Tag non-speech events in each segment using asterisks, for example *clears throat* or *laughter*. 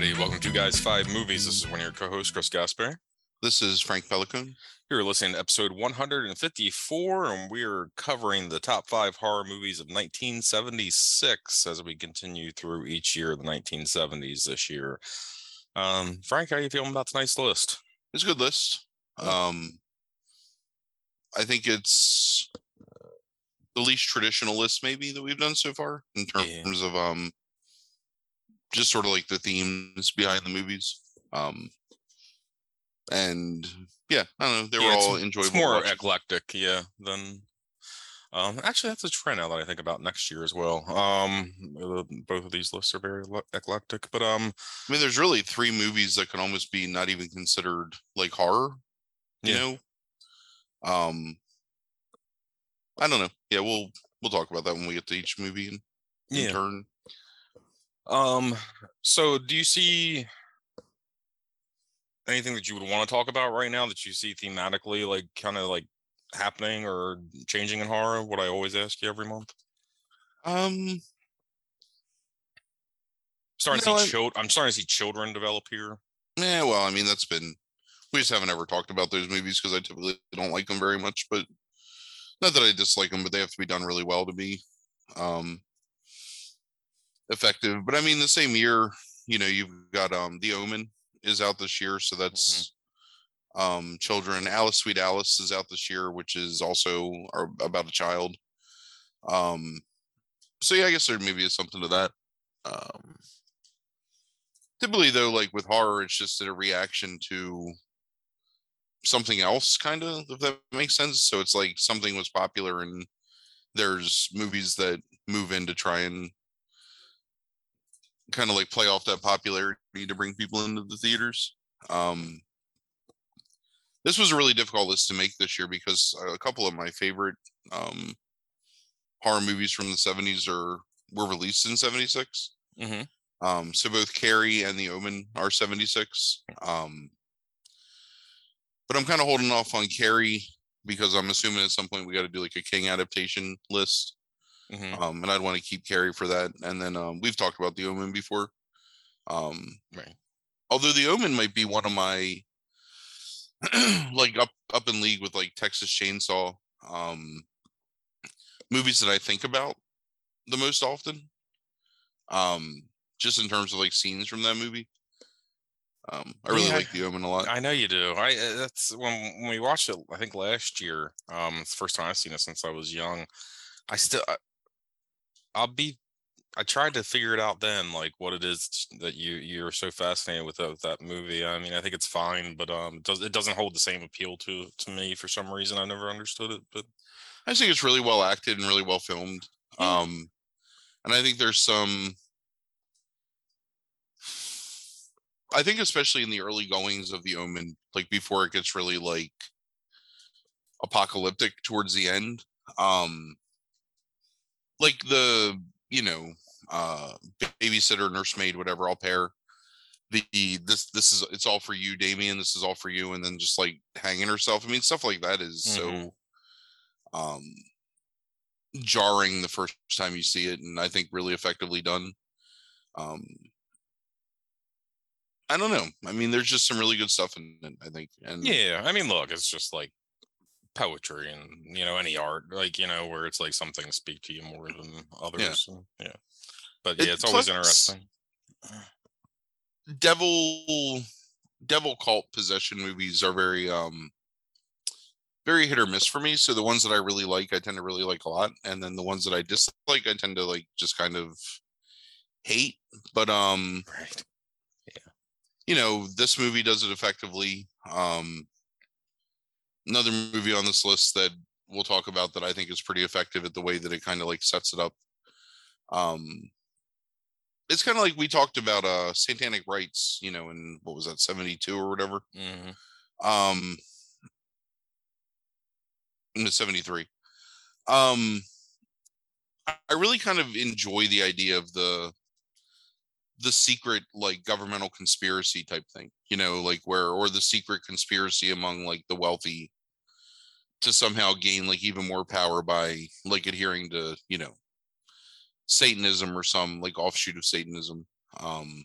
Everybody. Welcome to Guys Five Movies. This is one of your co-hosts, Chris Gasper. This is Frank Pelicone. You're listening to episode 154, and we are covering the top five horror movies of 1976 as we continue through each year of the 1970s this year. Um, Frank, how are you feeling about tonight's list? It's a good list. Um, I think it's the least traditional list maybe that we've done so far in Yeah. terms of um just sort of like the themes behind the movies. Um and yeah, I don't know. They Yeah, were it's- all enjoyable. It's more watches. eclectic, yeah, than. Um, actually, that's a trend now that I think about next year as well. Um, both of these lists are very eclectic, but um, I mean, there's really three movies that can almost be not even considered like horror. You Yeah. know, um, I don't know. Yeah, we'll we'll talk about that when we get to each movie in, in yeah. turn. Um, so do you see anything that you would want to talk about right now that you see thematically, like kind of like happening or changing in horror? What I always ask you every month. Um, Starting to see children. I'm starting to see children develop here. yeah. Well, I mean, that's been we just haven't ever talked about those movies because I typically don't like them very much. But not that I dislike them, but they have to be done really well to me. um effective. But I mean, the same year, you know, you've got um The Omen is out this year, so that's um children. Alice Sweet Alice is out this year, which is also about a child. Um, so yeah, I guess there maybe is something to that. Um, typically though, like with horror, it's just a reaction to something else, kind of, if that makes sense. So it's like something was popular, and there's movies that move in to try and kind of like play off that popularity to bring people into the theaters. Um, this was a really difficult list to make this year because a couple of my favorite um, horror movies from the 70s are were released in 76. Mhm. Um, so both Carrie and The Omen are 76. Um, but I'm kind of holding off on Carrie because I'm assuming at some point we got to do like a King adaptation list. Mhm. Um, and I'd want to keep Carrie for that. And then um, we've talked about The Omen before. Um, Right. although The Omen might be one of my *clears throat* like up up in league with like Texas Chainsaw um movies that I think about the most often. Um just in terms of like scenes from that movie. Um I really Yeah, like The Omen a lot. I know you do. I uh, that's when when we watched it. I think last year. Um, it's the first time I've seen it since I was young. I still, I, I'll be. I tried to figure it out then, like what it is that you you're so fascinated with that, with that movie. I mean, I think it's fine, but um, it does it doesn't hold the same appeal to to me for some reason. I never understood it, but I think it's really well acted and really well filmed. Yeah. Um, and I think there's some. I think especially in the early goings of the Omen, like before it gets really like apocalyptic towards the end, um, like the you know uh babysitter, nursemaid, whatever, i'll pair. The this this is it's all for you, Damien. This is all for you, and then just like hanging herself. I mean, stuff like that is so um jarring the first time you see it and i think really effectively done um i don't know i mean there's just some really good stuff in it i think and yeah. I mean, look, it's just like poetry and you know any art, like you know where it's like some things speak to you more than others. and- Yeah, but yeah, it's always interesting. devil devil cult possession movies are very um very hit or miss for me so the ones that i really like i tend to really like a lot and then the ones that i dislike i tend to like just kind of hate but um Right. yeah you know this movie does it effectively um another movie on this list that we'll talk about that i think is pretty effective at the way that it kind of like sets it up. Um it's kind of like we talked about uh satanic rites you know in what was that 72 or whatever? Mhm. um in the 73 um i really kind of enjoy the idea of the the secret like governmental conspiracy type thing you know like where or the secret conspiracy among like the wealthy to somehow gain like even more power by like adhering to you know satanism or some like offshoot of satanism um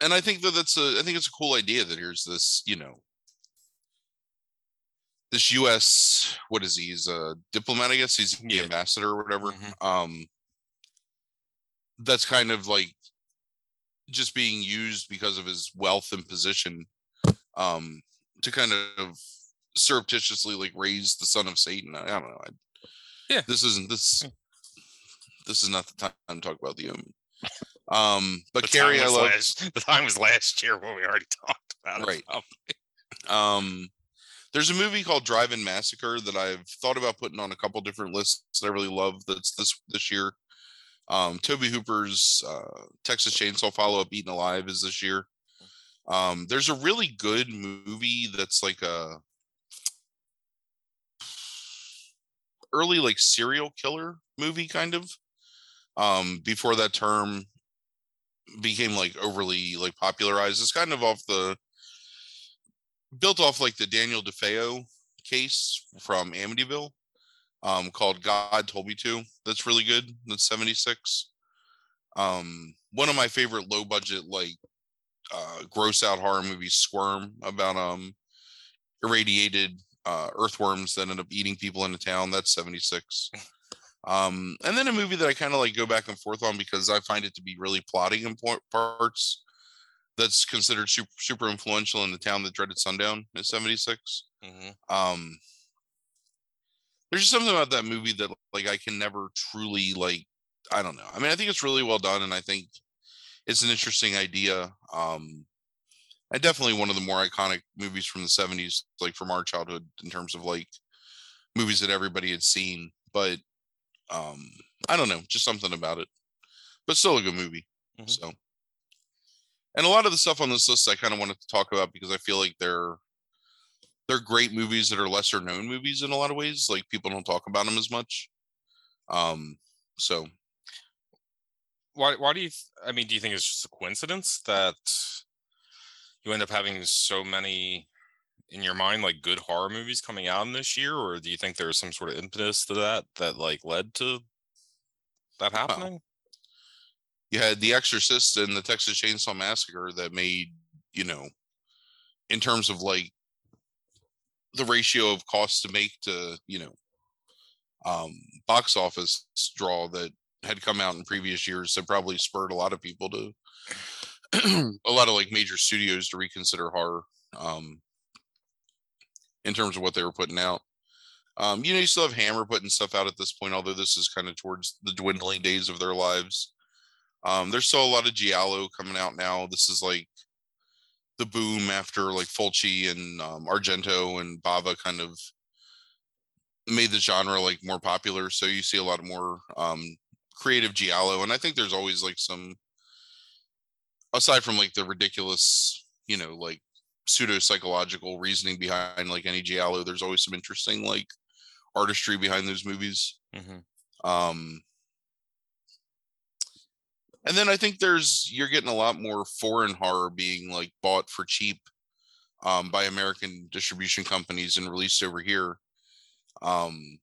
and I think that that's a I think it's a cool idea that here's this you know this U.S. what is he? He's a diplomat, I guess. He's the Yeah. ambassador or whatever. Mhm. Um, that's kind of like just being used because of his wealth and position, um, to kind of surreptitiously like raise the son of Satan. I, I don't know. I, Yeah. This isn't this. This is not the time to talk about the omen. Um, but The Carrie, I was love. last, the time was last year when we already talked about it. Right. so- Um, there's a movie called Drive-In Massacre that I've thought about putting on a couple different lists that I really love. That's this this year. Um, Tobe Hooper's uh, Texas Chainsaw follow-up, Eaten Alive, is this year. Um, there's a really good movie that's like a early like serial killer movie, kind of. Um, before that term became like overly like popularized. It's kind of off the built off like the Daniel DeFeo case from Amityville, um, called God Told Me to. That's really good. That's 76. Um, one of my favorite low budget, like uh gross out horror movies, Squirm, about um irradiated uh earthworms that end up eating people in a town. That's 76. *laughs* Um, and then a movie that I kind of like go back and forth on because I find it to be really plotting in parts that's considered super, super influential in the town that dreaded sundown is 76 Mhm. um there's just something about that movie that like i can never truly like i don't know. I mean i think it's really well done and i think it's an interesting idea. Um and definitely one of the more iconic movies from the 70s like from our childhood in terms of like movies that everybody had seen. But um i don't know just something about it. But still a good movie Mhm. so. And a lot of the stuff on this list i kind of wanted to talk about because i feel like they're they're great movies that are lesser known movies in a lot of ways like people don't talk about them as much um so Why? Why do you? th- I mean, do you think it's just a coincidence that you end up having so many in your mind, like good horror movies coming out in this year, or do you think there was some sort of impetus to that that like led to that happening? you had the exorcist and the texas chainsaw massacre that made you know in terms of like the ratio of cost to make to you know um box office draw that had come out in previous years that probably spurred a lot of people to *clears throat* a lot of like major studios to reconsider horror um in terms of what they were putting out um you know you still have hammer putting stuff out at this point although this is kind of towards the dwindling days of their lives um, there's still a lot of Giallo coming out now. This is like the boom after like Fulci and um, Argento and Bava kind of made the genre like more popular. So you see a lot more um, creative Giallo, and I think there's always like some, aside from like the ridiculous, you know, like pseudo psychological reasoning behind like any Giallo. There's always some interesting like artistry behind those movies. Mm-hmm. Um, and then I think there's you're getting a lot more foreign horror being like bought for cheap um, by American distribution companies and released over here, um,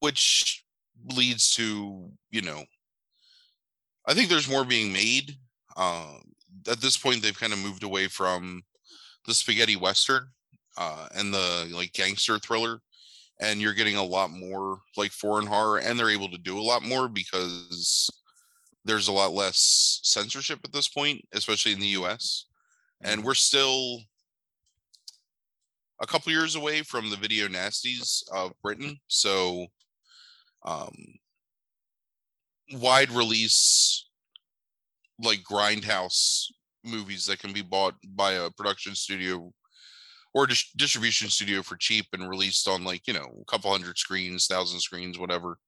which leads to you know I think there's more being made. Uh, at this point, they've kind of moved away from the spaghetti western uh, and the like gangster thriller and you're getting a lot more like foreign horror and they're able to do a lot more because there's a lot less censorship at this point especially in the US and we're still a couple years away from the video nasties of Britain so um wide release like grindhouse movies that can be bought by a production studio or dis- distribution studio for cheap and released on like you know a couple hundred screens thousand screens whatever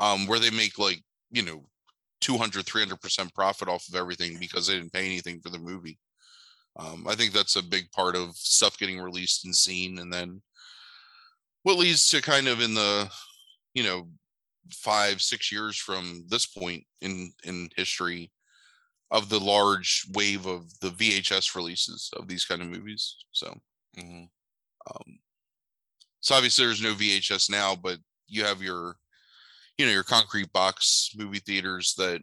um where they make like you know 200 300% profit off of everything because they didn't pay anything for the movie um i think that's a big part of stuff getting released and seen and then what leads to kind of in the you know five six years from this point in in history of the large wave of the vhs releases of these kind of movies so Mm-hmm. um, so obviously there's no VHS now, but you have your, you know, your concrete box movie theaters that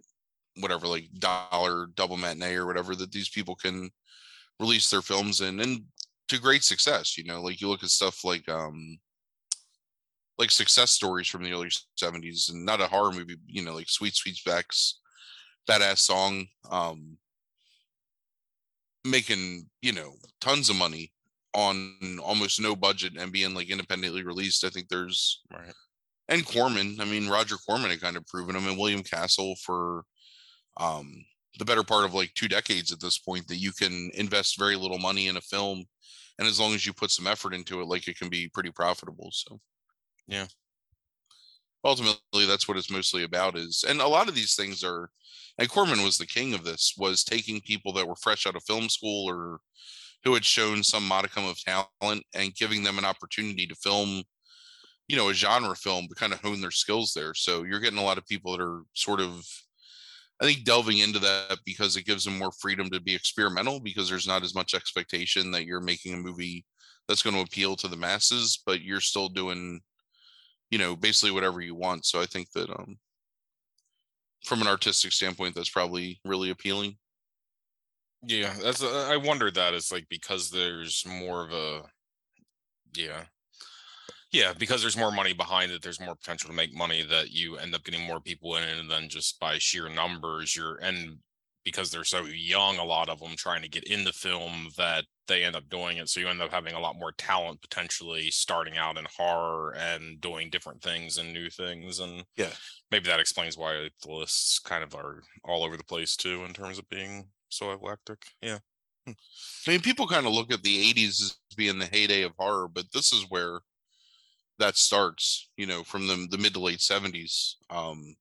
whatever like dollar double matinee or whatever that these people can release their films in and to great success you know like you look at stuff like um like success stories from the early 70s and not a horror movie you know like sweet sweetback's badass song um making you know tons of money on almost no budget and being like independently released i think there's Right. And Corman. I mean, Roger Corman had kind of proven him, and William Castle for um, the better part of like two decades at this point that you can invest very little money in a film, and as long as you put some effort into it, like it can be pretty profitable. So, Yeah. Ultimately, that's what it's mostly about. Is and a lot of these things are, and Corman was the king of this. Was taking people that were fresh out of film school or who had shown some modicum of talent and giving them an opportunity to film you know a genre film to kind of hone their skills there. So you're getting a lot of people that are sort of i think delving into that because it gives them more freedom to be experimental because there's not as much expectation that you're making a movie that's going to appeal to the masses but you're still doing you know basically whatever you want. So i think that um from an artistic standpoint that's probably really appealing. Yeah, that's I wondered that it's like because there's more of a yeah. Yeah, because there's more money behind it, there's more potential to make money that you end up getting more people in and then just by sheer numbers you're and because they're so young a lot of them trying to get into film that they end up doing it so you end up having a lot more talent potentially starting out in horror and doing different things and new things and Yeah. maybe that explains why the lists kind of are all over the place too in terms of being so eclectic yeah hmm. I mean, people kind of look at the 80s as being the heyday of horror, but this is where that starts, you know, from the, the mid to late 70s. Um,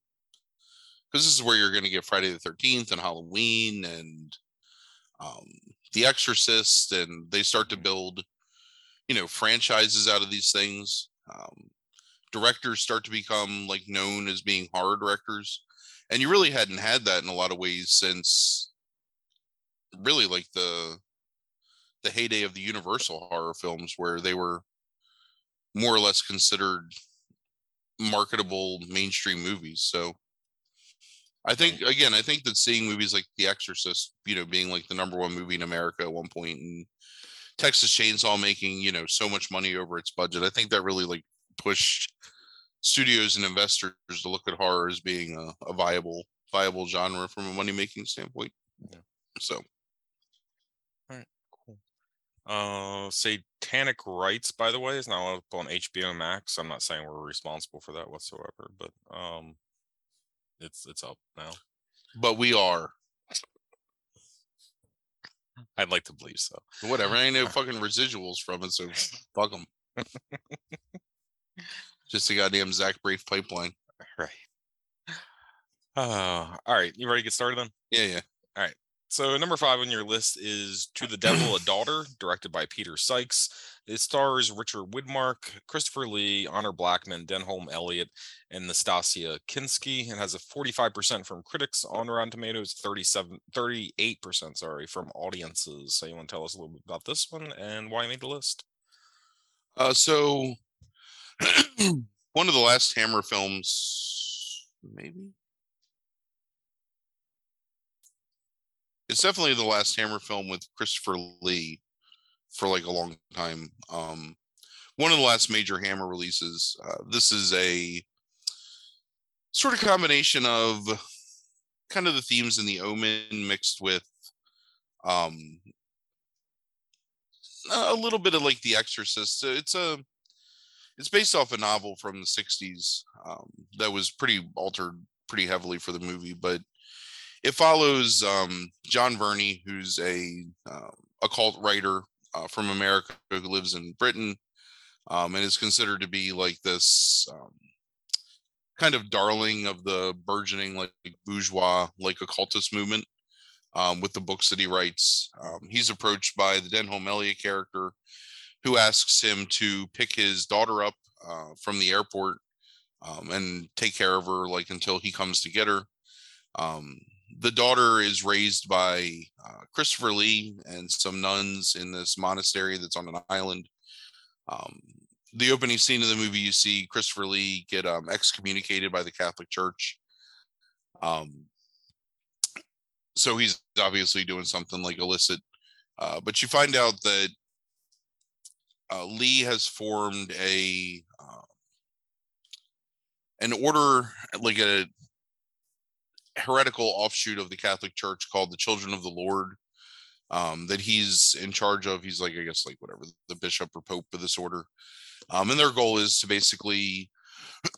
because this is where you're going to get Friday the 13th and Halloween and um, The Exorcist, and they start to build, you know, franchises out of these things. Um, directors start to become like known as being horror directors, and you really hadn't had that in a lot of ways since really like the the heyday of the Universal horror films, where they were more or less considered marketable mainstream movies. So I think again, I think that seeing movies like The Exorcist, you know, being like the number one movie in America at one point and Texas Chainsaw making, you know, so much money over its budget, I think that really like pushed studios and investors to look at horror as being a, a viable viable genre from a money making standpoint. Yeah. So uh satanic rites by the way is now up on hbo max i'm not saying we're responsible for that whatsoever but um it's it's up now but we are i'd like to believe so whatever. I ain't no *laughs* fucking residuals from it, so fuck them. Just a goddamn Zach Brafe pipeline. right uh all right you ready to get started then Yeah, yeah. So number five on your list is To the Devil a *clears throat* Daughter, directed by Peter Sykes. It stars Richard Widmark, Christopher Lee, Honor Blackman, Denholm Elliott, and Nastassja Kinski. It has a 45% from critics on Rotten Tomatoes, 37, 38% sorry, from audiences. So you want to tell us a little bit about this one and why you made the list? Uh, so *clears throat* one of the last Hammer films, maybe. It's definitely the last Hammer film with Christopher Lee for like a long time. Um, one of the last major Hammer releases. Uh, this is a sort of combination of kind of the themes in the Omen mixed with um, a little bit of like The Exorcist. So It's a it's based off a novel from the 60s um, that was pretty altered pretty heavily for the movie, but it follows um, John Verney, who's a uh, occult writer uh, from America who lives in Britain um, and is considered to be like this um, kind of darling of the burgeoning like bourgeois like occultist movement um, with the books that he writes. Um, he's approached by the Denholm Elliott character, who asks him to pick his daughter up uh, from the airport um, and take care of her like until he comes to get her. Um, the daughter is raised by uh, Christopher Lee and some nuns in this monastery that's on an island. Um, the opening scene of the movie, you see Christopher Lee get um, excommunicated by the Catholic Church. Um, so he's obviously doing something like illicit. Uh, but you find out that uh, Lee has formed a uh, an order, like a heretical offshoot of the Catholic Church called the Children of the Lord. Um, that he's in charge of. He's like, I guess, like whatever the bishop or pope of this order. Um, and their goal is to basically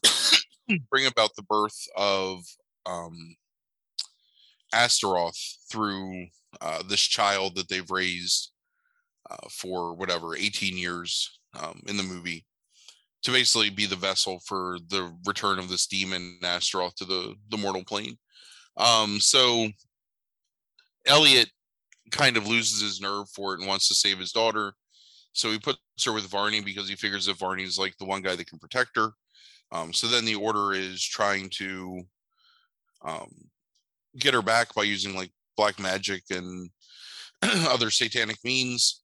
*coughs* bring about the birth of um, Astaroth through uh, this child that they've raised uh, for whatever 18 years um, in the movie to basically be the vessel for the return of this demon Astaroth to the the mortal plane. Um, so Elliot kind of loses his nerve for it and wants to save his daughter. So he puts her with Varney because he figures that Varney's like the one guy that can protect her. Um, so then the order is trying to um, get her back by using like black magic and *clears throat* other satanic means.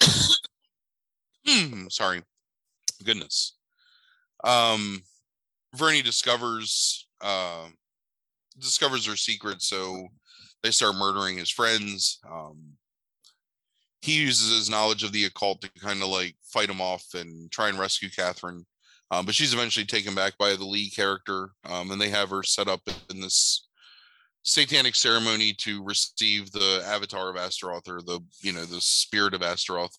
*clears throat* Sorry, goodness. Um, Verney discovers uh, discovers her secret, so they start murdering his friends. Um, he uses his knowledge of the occult to kind of like fight him off and try and rescue Catherine. Um, but she's eventually taken back by the lead character, um, and they have her set up in this satanic ceremony to receive the avatar of Astaroth or the you know the spirit of Astaroth.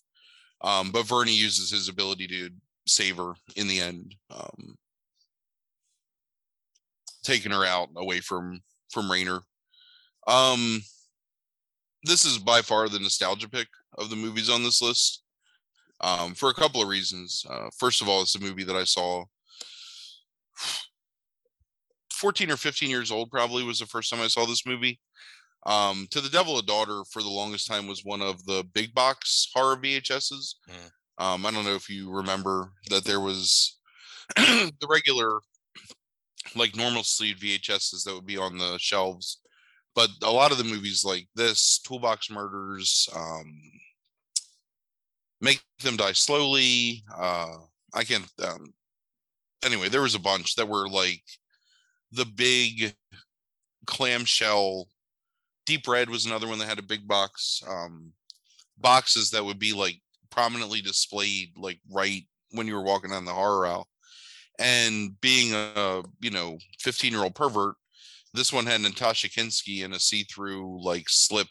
Um, but Verney uses his ability to save her in the end, um, taking her out away from from Rayner. Um, this is by far the nostalgia pick of the movies on this list um, for a couple of reasons. Uh, first of all, it's a movie that I saw 14 or 15 years old, probably was the first time I saw this movie. Um, to the Devil a Daughter for the longest time was one of the big box horror VHSs. Mm. Um, I don't know if you remember that there was *clears throat* the regular, like normal sleeve VHSs that would be on the shelves, but a lot of the movies like this, Toolbox Murders, um, Make Them Die Slowly. Uh, I can't. Um, anyway, there was a bunch that were like the big clamshell Deep Red was another one that had a big box. Um, boxes that would be like prominently displayed, like right when you were walking down the horror aisle. And being a you know 15 year old pervert, this one had Natasha Kinski in a see through like slip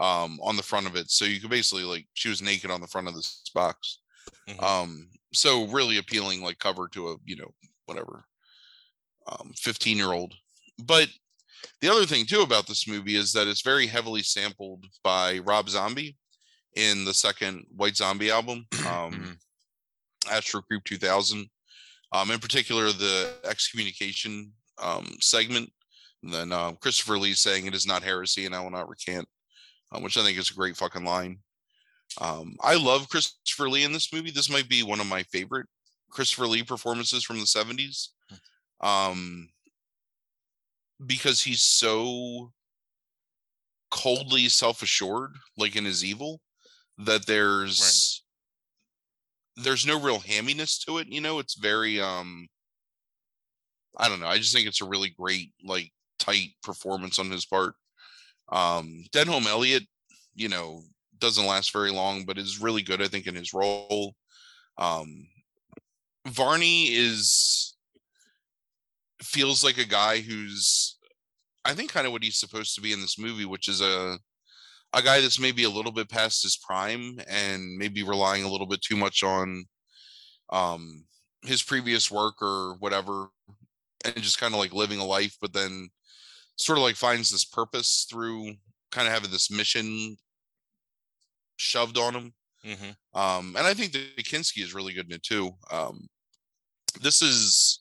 um, on the front of it, so you could basically like she was naked on the front of this box. Mm-hmm. Um, so really appealing like cover to a you know whatever um 15 year old but the other thing too about this movie is that it's very heavily sampled by Rob Zombie in the second White Zombie album, *clears throat* um, mm-hmm. Astro Creep 2000. Um, in particular, the excommunication um, segment. And then uh, Christopher Lee saying it is not heresy and I will not recant, um, which I think is a great fucking line. Um, I love Christopher Lee in this movie. This might be one of my favorite Christopher Lee performances from the 70s. Hmm. Um, because he's so coldly self-assured like in his evil that there's. There's no real hamminess to it you know? It's very um i don't know i just think it's a really great like tight performance on his part. Um denholm elliott you know doesn't last very long but is really good i think in his role. Um varney is feels like a guy who's I think kind of what he's supposed to be in this movie, which is a a guy that's maybe a little bit past his prime and maybe relying a little bit too much on um his previous work or whatever and just kind of like living a life but then sort of like finds this purpose through kind of having this mission shoved on him mm-hmm. um and i think that kinski is really good in it too um this is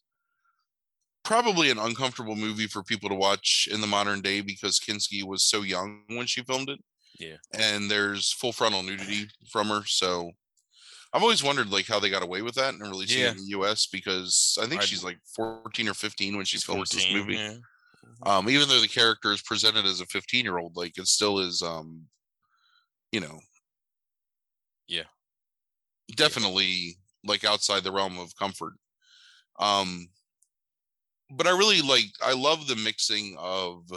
probably an uncomfortable movie for people to watch in the modern day because Kinski was so young when she filmed it. Yeah. And there's full frontal nudity from her. So I've always wondered like how they got away with that and releasing yeah. it in the US because I think I'd, she's like 14 or 15 when she filmed this movie. Yeah. Mm-hmm. Um, even though the character is presented as a 15 year old, like it still is um, you know. Yeah. Definitely like outside the realm of comfort. Um but I really like I love the mixing of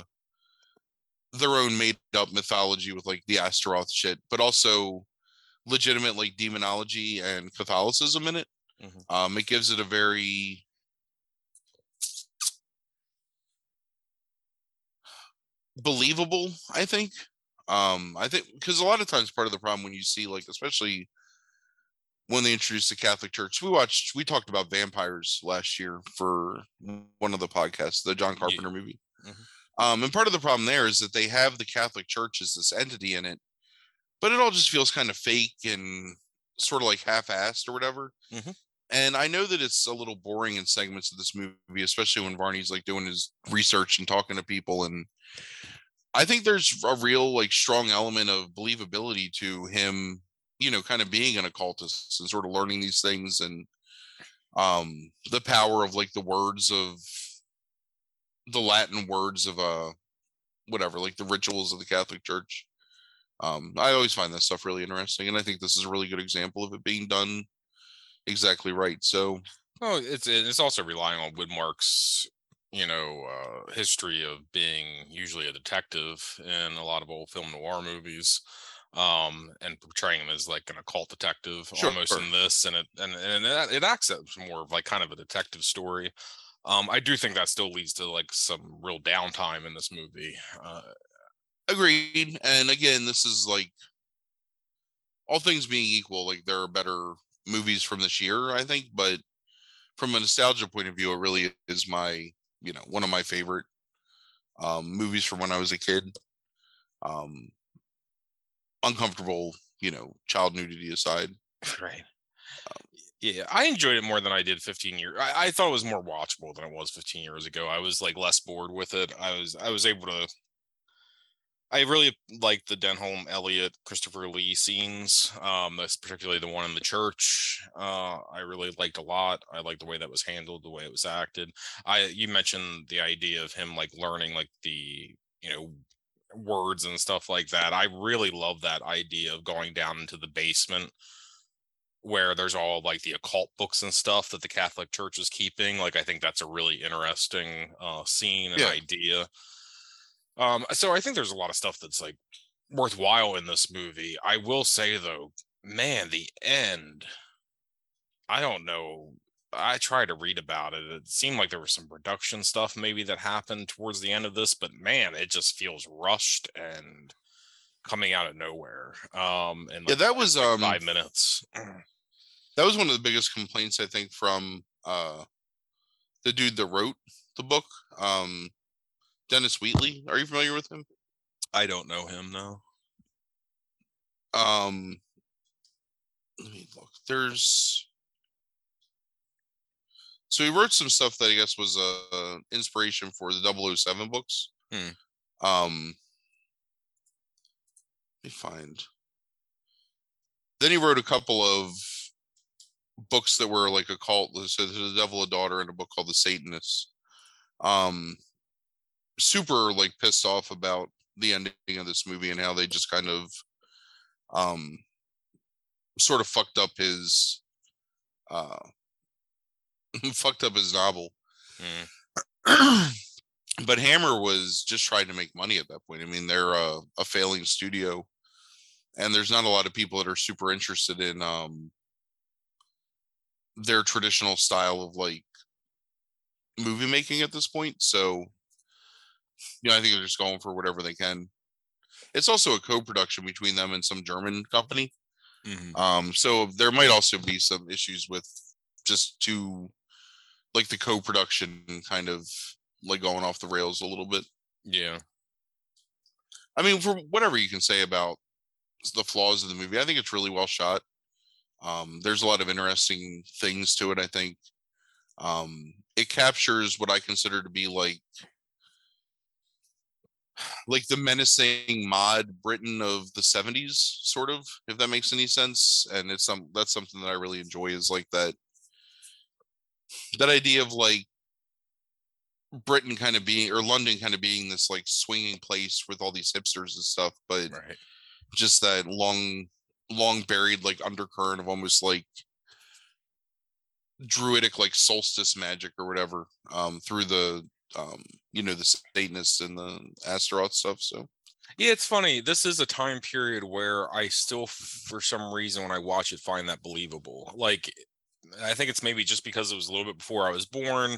their own made up mythology with like the Astaroth shit, but also legitimate like demonology and Catholicism in it. Mm-hmm. Um, it gives it a very believable, I think. Um, I think because a lot of times part of the problem when you see like especially when they introduced the Catholic Church, we watched we talked about vampires last year for one of the podcasts, the John Carpenter yeah. movie. Mm-hmm. Um, and part of the problem there is that they have the Catholic Church as this entity in it, but it all just feels kind of fake and sort of like half-assed or whatever. Mm-hmm. And I know that it's a little boring in segments of this movie, especially when Varney's like doing his research and talking to people. And I think there's a real like strong element of believability to him, you know, kind of being an occultist and sort of learning these things and um the power of like the words of the Latin words of uh whatever, like the rituals of the Catholic Church. Um, I always find that stuff really interesting, and I think this is a really good example of it being done exactly right. So, oh, it's it's also relying on Widmark's you know uh, history of being usually a detective in a lot of old film noir movies um and portraying him as like an occult detective sure, almost sure. in this and it and and it, it acts as more of like kind of a detective story um i do think that still leads to like some real downtime in this movie uh agreed and again this is like all things being equal like there are better movies from this year, I think. But from a nostalgia point of view, it really is my, you know, one of my favorite um, movies from when I was a kid. Um, uncomfortable, you know, child nudity aside. Right. Yeah, I enjoyed it more than I did 15 years. I, I, thought it was more watchable than it was 15 years ago. I was like less bored with it. I was I was able to I really liked the Denholm Elliott Christopher Lee scenes. Um, that's particularly the one in the church. Uh, I really liked a lot. I like the way that was handled, the way it was acted. I you mentioned the idea of him like learning like the you know words and stuff like that. I really love that idea of going down into the basement where there's all like the occult books and stuff that the Catholic Church is keeping. Like I think that's a really interesting uh, scene and yeah. idea. Um, so I think there's a lot of stuff that's like worthwhile in this movie. I will say though, man, the end. I don't know. I tried to read about it. It seemed like there was some production stuff maybe that happened towards the end of this, but man, it just feels rushed and coming out of nowhere. Um, and like, yeah, that was like um five minutes. *clears throat* That was one of the biggest complaints I think from uh the dude that wrote the book. Um, Dennis Wheatley. Are you familiar with him? I don't know him, no. Um, let me look. There's so he wrote some stuff that I guess was a uh, inspiration for the 007 books. Hmm. Um, let me find. Then he wrote a couple of books that were like a cult. So the Devil a Daughter and a book called The Satanists. Um, super like pissed off about the ending of this movie and how they just kind of um sort of fucked up his uh *laughs* fucked up his novel. Mm. *clears throat* but Hammer was just trying to make money at that point. I mean, they're a, a failing studio and there's not a lot of people that are super interested in um their traditional style of like movie making at this point. So you know, I think they're just going for whatever they can. It's also a co-production between them and some German company. Mm-hmm. Um, so there might also be some issues with just to like the co-production kind of like going off the rails a little bit. Yeah. I mean, for whatever you can say about the flaws of the movie, I think it's really well shot. Um, there's a lot of interesting things to it. I think um, it captures what I consider to be like like the menacing mod Britain of the 70s, sort of, if that makes any sense. And it's some that's something that I really enjoy is like that that idea of like Britain kind of being or London kind of being this like swinging place with all these hipsters and stuff, but right. just that long, long buried like undercurrent of almost like druidic like solstice magic or whatever um through the um, you know, the Satanists and the Astaroth stuff. So Yeah, it's funny. This is a time period where I still, for some reason, when I watch it, find that believable. Like, I think it's maybe just because it was a little bit before I was born.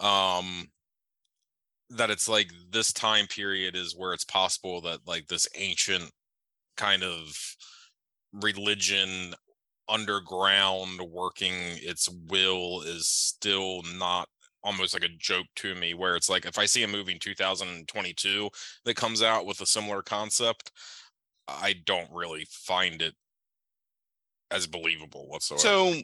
Um, that it's like this time period is where it's possible that like this ancient kind of religion underground working its will is still not almost like a joke to me where it's like if i see a movie in 2022 that comes out with a similar concept i don't really find it as believable whatsoever. So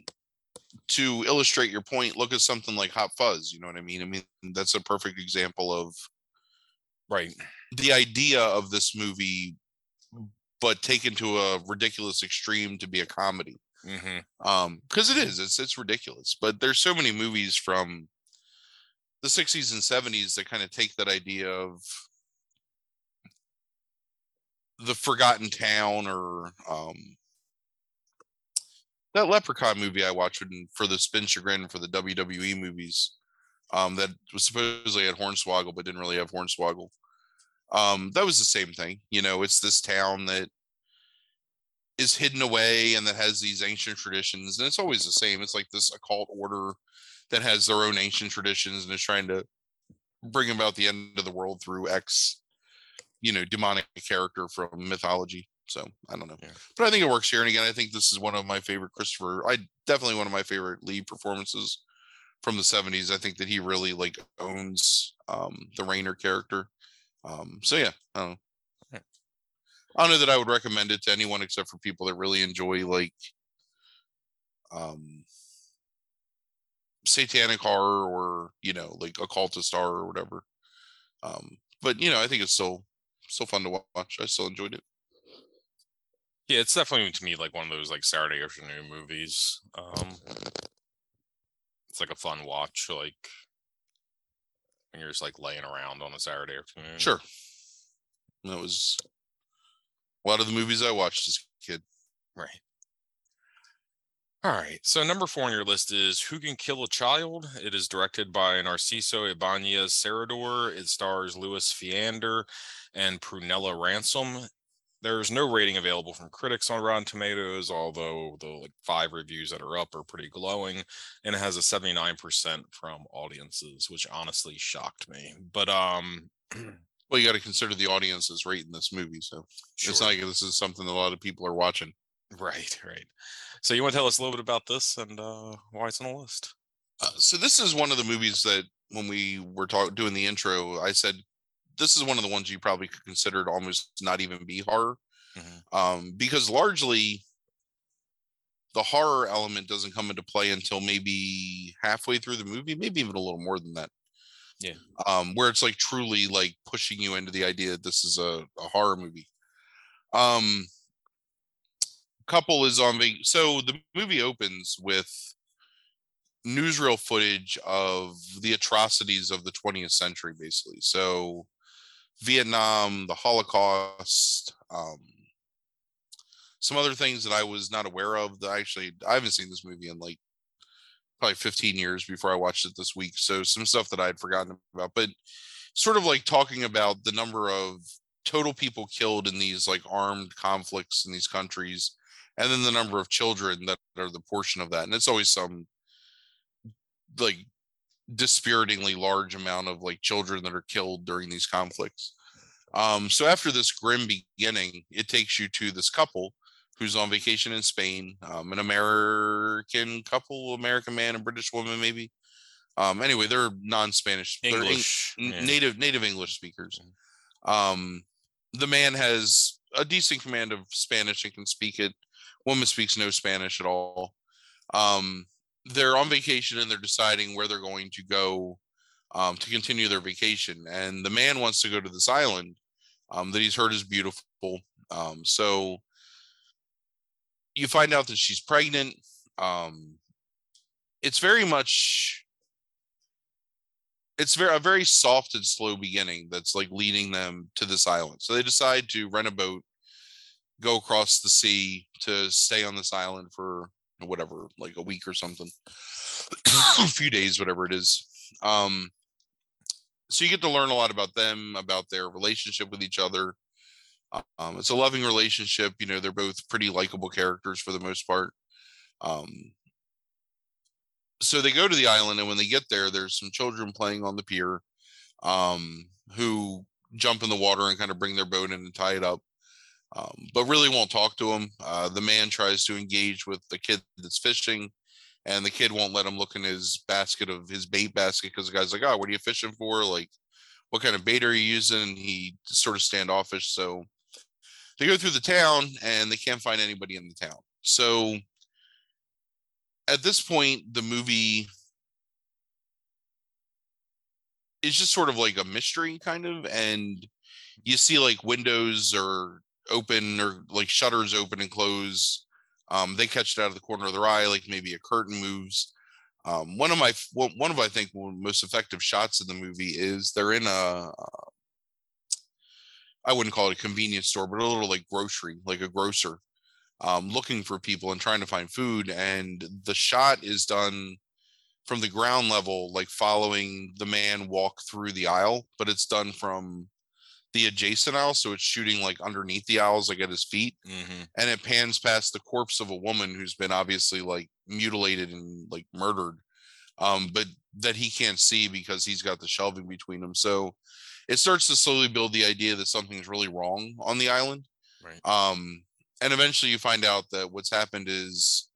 to illustrate your point look at something like hot fuzz you know what i mean? I mean that's a perfect example of right. the idea of this movie but taken to a ridiculous extreme to be a comedy mm-hmm. um because it is it's it's ridiculous but there's so many movies from the 60s and 70s that kind of take that idea of the forgotten town or um that leprechaun movie i watched for the spin chagrin for the wwe movies um that was supposedly had hornswoggle but didn't really have hornswoggle um that was the same thing you know it's this town that is hidden away and that has these ancient traditions and it's always the same it's like this occult order that has their own ancient traditions and is trying to bring about the end of the world through x you know demonic character from mythology so i don't know Yeah. but i think it works here and again i think this is one of my favorite christopher i definitely one of my favorite lead performances from the 70s i think that he really like owns um the Rayner character um so yeah i don't know I don't know that I would recommend it to anyone except for people that really enjoy like um satanic horror or you know like occultist horror or whatever. Um but you know I think it's still still fun to watch. I still enjoyed it. yeah it's definitely to me like one of those like saturday afternoon movies um it's like a fun watch like when you're just like laying around on a saturday afternoon Sure. That was a lot of the movies I watched as a kid. Right. All right. So number four on your list is Who Can Kill a Child? It is directed by Narciso Ibanez Serrador. It stars Lewis Fiander and Prunella Ransom. There's no rating available from critics on Rotten Tomatoes, although the like five reviews that are up are pretty glowing, and it has a 79% from audiences, which honestly shocked me. But um, *clears throat* Well, you got to consider the audience is rating this movie, so it's sure. not like this is something that a lot of people are watching. right, right. So you want to tell us a little bit about this and uh, why it's on the list? Uh, so this is one of the movies that when we were talking doing the intro, I said this is one of the ones you probably could consider to almost not even be horror, Mhm. um, because largely the horror element doesn't come into play until maybe halfway through the movie, maybe even a little more than that. Yeah. Um, where it's like truly like pushing you into the idea that this is a, a horror movie. Um, couple is on the so the movie opens with newsreel footage of the atrocities of the 20th century basically so vietnam the holocaust um some other things that i was not aware of that actually i haven't seen this movie in like probably 15 years before i watched it this week so some stuff that i had forgotten about but sort of like talking about the number of total people killed in these like armed conflicts in these countries and then the number of children that are the portion of that and it's always some like dispiritingly large amount of like children that are killed during these conflicts. Um so after this grim beginning it takes you to this couple who's on vacation in spain um an american couple american man and british woman maybe. Um anyway they're non-spanish they're Eng- English. yeah. native native english speakers. Um the man has a decent command of spanish and can speak it. Woman speaks no spanish at all. Um they're on vacation and they're deciding where they're going to go um, to continue their vacation. And the man wants to go to this island um, that he's heard is beautiful. Um, so you find out that she's pregnant. Um, it's very much it's very a very soft and slow beginning that's like leading them to this island. So they decide to rent a boat go across the sea to stay on this island for whatever like a week or something *coughs* a few days whatever it is um so you get to learn a lot about them about their relationship with each other Um, it's a loving relationship. You know, they're both pretty likable characters for the most part. Um, so they go to the island, and when they get there, there's some children playing on the pier um, who jump in the water and kind of bring their boat in and tie it up. Um, but really won't talk to him. Uh, the man tries to engage with the kid that's fishing, and the kid won't let him look in his basket of his bait basket because the guy's like, "Oh, what are you fishing for? Like, what kind of bait are you using?" And he sort of standoffish. So they go through the town and they can't find anybody in the town. So at this point, the movie is just sort of like a mystery, kind of, and you see like windows or open or like shutters open and close. Um, they catch it out of the corner of their eye, like maybe a curtain moves. Um, one of my one of I think most effective shots in the movie is they're in a I wouldn't call it a convenience store, but a little like grocery, like a grocer, um, looking for people and trying to find food. And the shot is done from the ground level, like following the man walk through the aisle, but it's done from the adjacent aisle. So it's shooting like underneath the aisles, like at his feet. Mm-hmm. And it pans past the corpse of a woman who's been obviously like mutilated and like murdered, um, but that he can't see because he's got the shelving between them. So it starts to slowly build the idea that something's really wrong on the island. Right. Um, and eventually you find out that what's happened is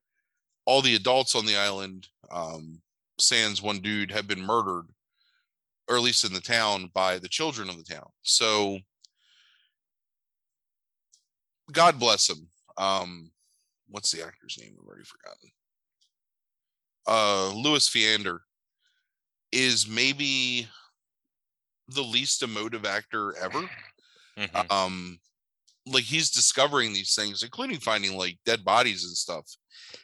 all the adults on the island, um, sans one dude, have been murdered, or at least in the town, by the children of the town. So God bless him. Um, what's the actor's name? I've already forgotten. Uh, Lewis Fiander is maybe the least emotive actor ever. Mm-hmm. Um, like he's discovering these things, including finding like dead bodies and stuff.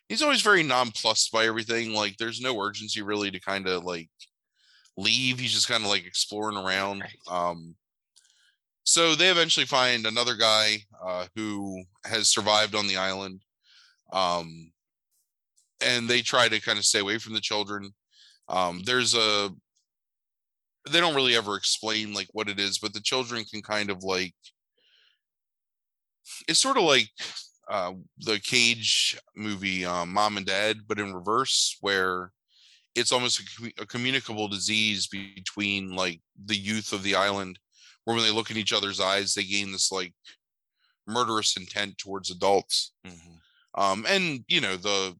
He's always very nonplussed by everything. Like there's no urgency really to kind of like leave. He's just kind of like exploring around. Um, so they eventually find another guy uh, who has survived on the island. Um, and they try to kind of stay away from the children. Um, there's a they don't really ever explain like what it is, but the children can kind of like it's sort of like uh, the Cage movie, um, Mom and Dad, but in reverse, where it's almost a, a, communicable disease between like the youth of the island, where when they look in each other's eyes, they gain this like murderous intent towards adults. Mm-hmm. Um, and you know the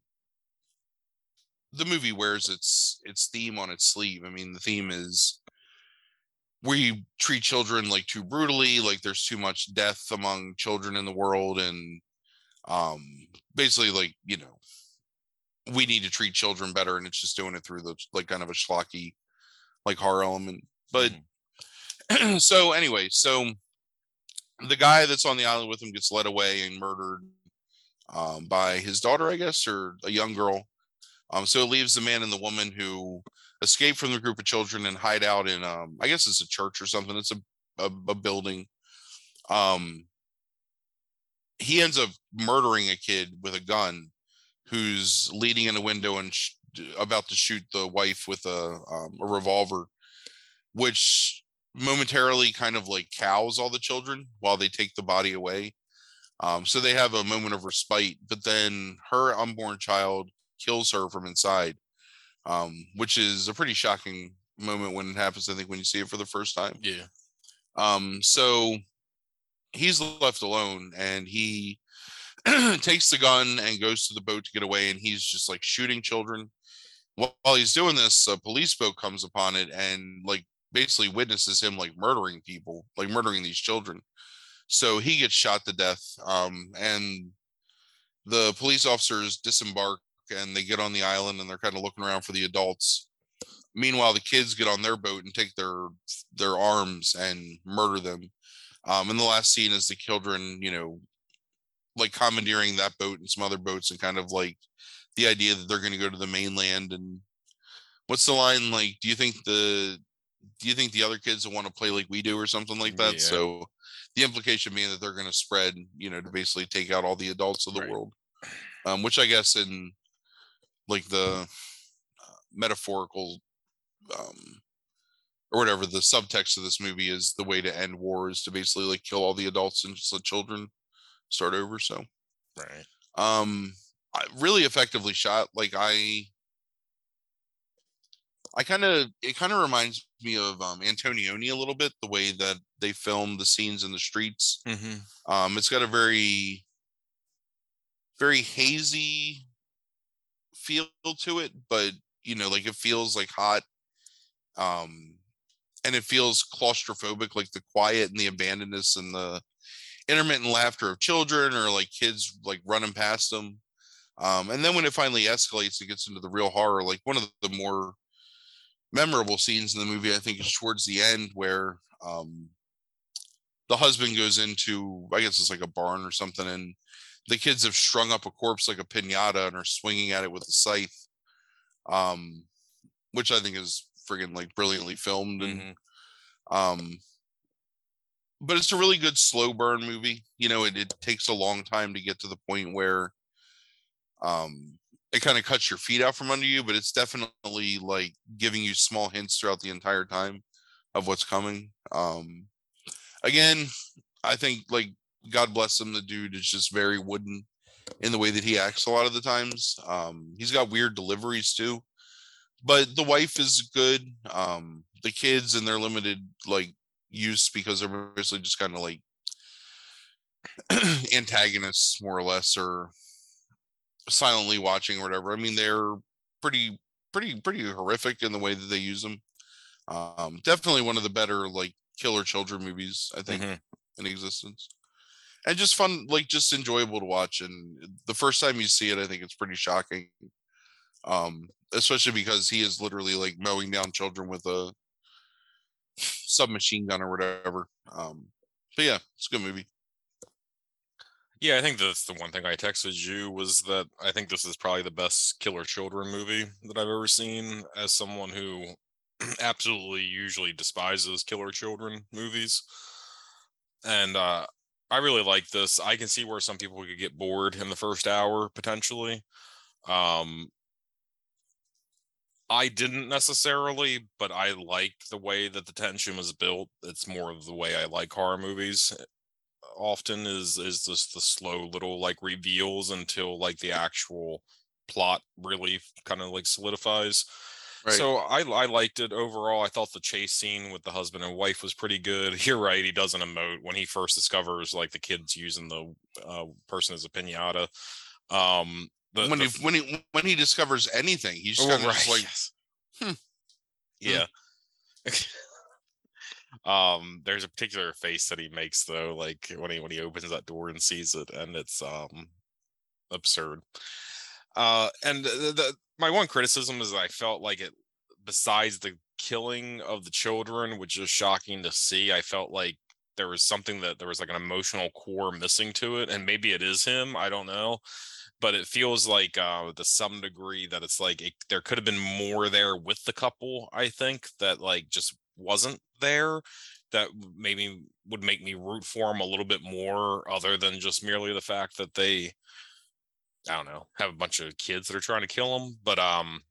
the movie wears its its theme on its sleeve. I mean, the theme is we treat children like too brutally like there's too much death among children in the world and um basically like you know we need to treat children better and it's just doing it through the like kind of a schlocky like horror element but mm-hmm. *clears throat* so anyway so the guy that's on the island with him gets led away and murdered um, by his daughter i guess or a young girl um, so it leaves the man and the woman who escape from the group of children and hide out in um I guess it's a church or something. It's a a, a building. Um he ends up murdering a kid with a gun who's leaning in a window and sh- about to shoot the wife with a um, a revolver which momentarily kind of like cows all the children while they take the body away um, so they have a moment of respite but then her unborn child kills her from inside um, which is a pretty shocking moment when it happens. I think when you see it for the first time. Yeah. Um, so he's left alone, and he *clears throat* takes the gun and goes to the boat to get away, and he's just like shooting children. While he's doing this, a police boat comes upon it and like basically witnesses him like murdering people, like murdering these children. So he gets shot to death. Um, and the police officers disembark and they get on the island and they're kind of looking around for the adults. Meanwhile, the kids get on their boat and take their their arms and murder them. Um, and the last scene is the children, you know, like commandeering that boat and some other boats and kind of like the idea that they're going to go to the mainland and what's the line like do you think the do you think the other kids will want to play like we do or something like that yeah. so the implication being that they're going to spread you know to basically take out all the adults of the right. world um, which i guess in like the uh, metaphorical um, or whatever the subtext of this movie is the way to end war is to basically like kill all the adults and just let children start over so Right. um I- really effectively shot like i i kind of it kind of reminds me of um antonioni a little bit the way that they film the scenes in the streets Mm-hmm. um it's got a very very hazy feel to it but you know like it feels like hot um and it feels claustrophobic like the quiet and the abandonedness and the intermittent laughter of children or like kids like running past them um and then when it finally escalates it gets into the real horror like one of the more memorable scenes in the movie i think is towards the end where um the husband goes into i guess it's like a barn or something and the kids have strung up a corpse like a piñata and are swinging at it with a scythe um which i think is friggin like brilliantly filmed and Mhm. um but it's a really good slow burn movie you know it, it takes a long time to get to the point where um it kind of cuts your feet out from under you but it's definitely like giving you small hints throughout the entire time of what's coming um again i think like god bless him the dude is just very wooden in the way that he acts a lot of the times um he's got weird deliveries too but the wife is good um the kids and their limited like use because they're basically just kind of like *clears throat* antagonists more or less or silently watching or whatever. I mean they're pretty pretty pretty horrific in the way that they use them um definitely one of the better like killer children movies i think Mhm. in existence. And just fun like just enjoyable to watch and the first time you see it i think it's pretty shocking. Um especially because he is literally like mowing down children with a submachine gun or whatever um but yeah it's a good movie Yeah, I think that's the one thing I texted you was that I think this is probably the best killer children movie that I've ever seen as someone who *clears throat* absolutely usually despises killer children movies. And uh I really like this. I can see where some people could get bored in the first hour potentially. Um I didn't necessarily, but I like the way that the tension was built. It's more of the way I like horror movies often is is just the slow little like reveals until like the actual plot really kind of like solidifies. Right. So I I liked it overall. I thought the chase scene with the husband and wife was pretty good. *laughs* You're right, he doesn't emote when he first discovers like the kids using the uh, person as a pinata. Um the, when the he when he when he discovers anything he's Oh, kind of just like yes. hmm, Yeah. *laughs* um, there's a particular face that he makes though, like when he when he opens that door and sees it, and it's um absurd. Uh, and the, the my one criticism is I felt like it, besides the killing of the children, which is shocking to see, I felt like there was something that there was like an emotional core missing to it, and maybe it is him. I don't know but it feels like uh to some degree that it's like it, there could have been more there with the couple i think that like just wasn't there that maybe would make me root for them a little bit more other than just merely the fact that they i don't know have a bunch of kids that are trying to kill them but um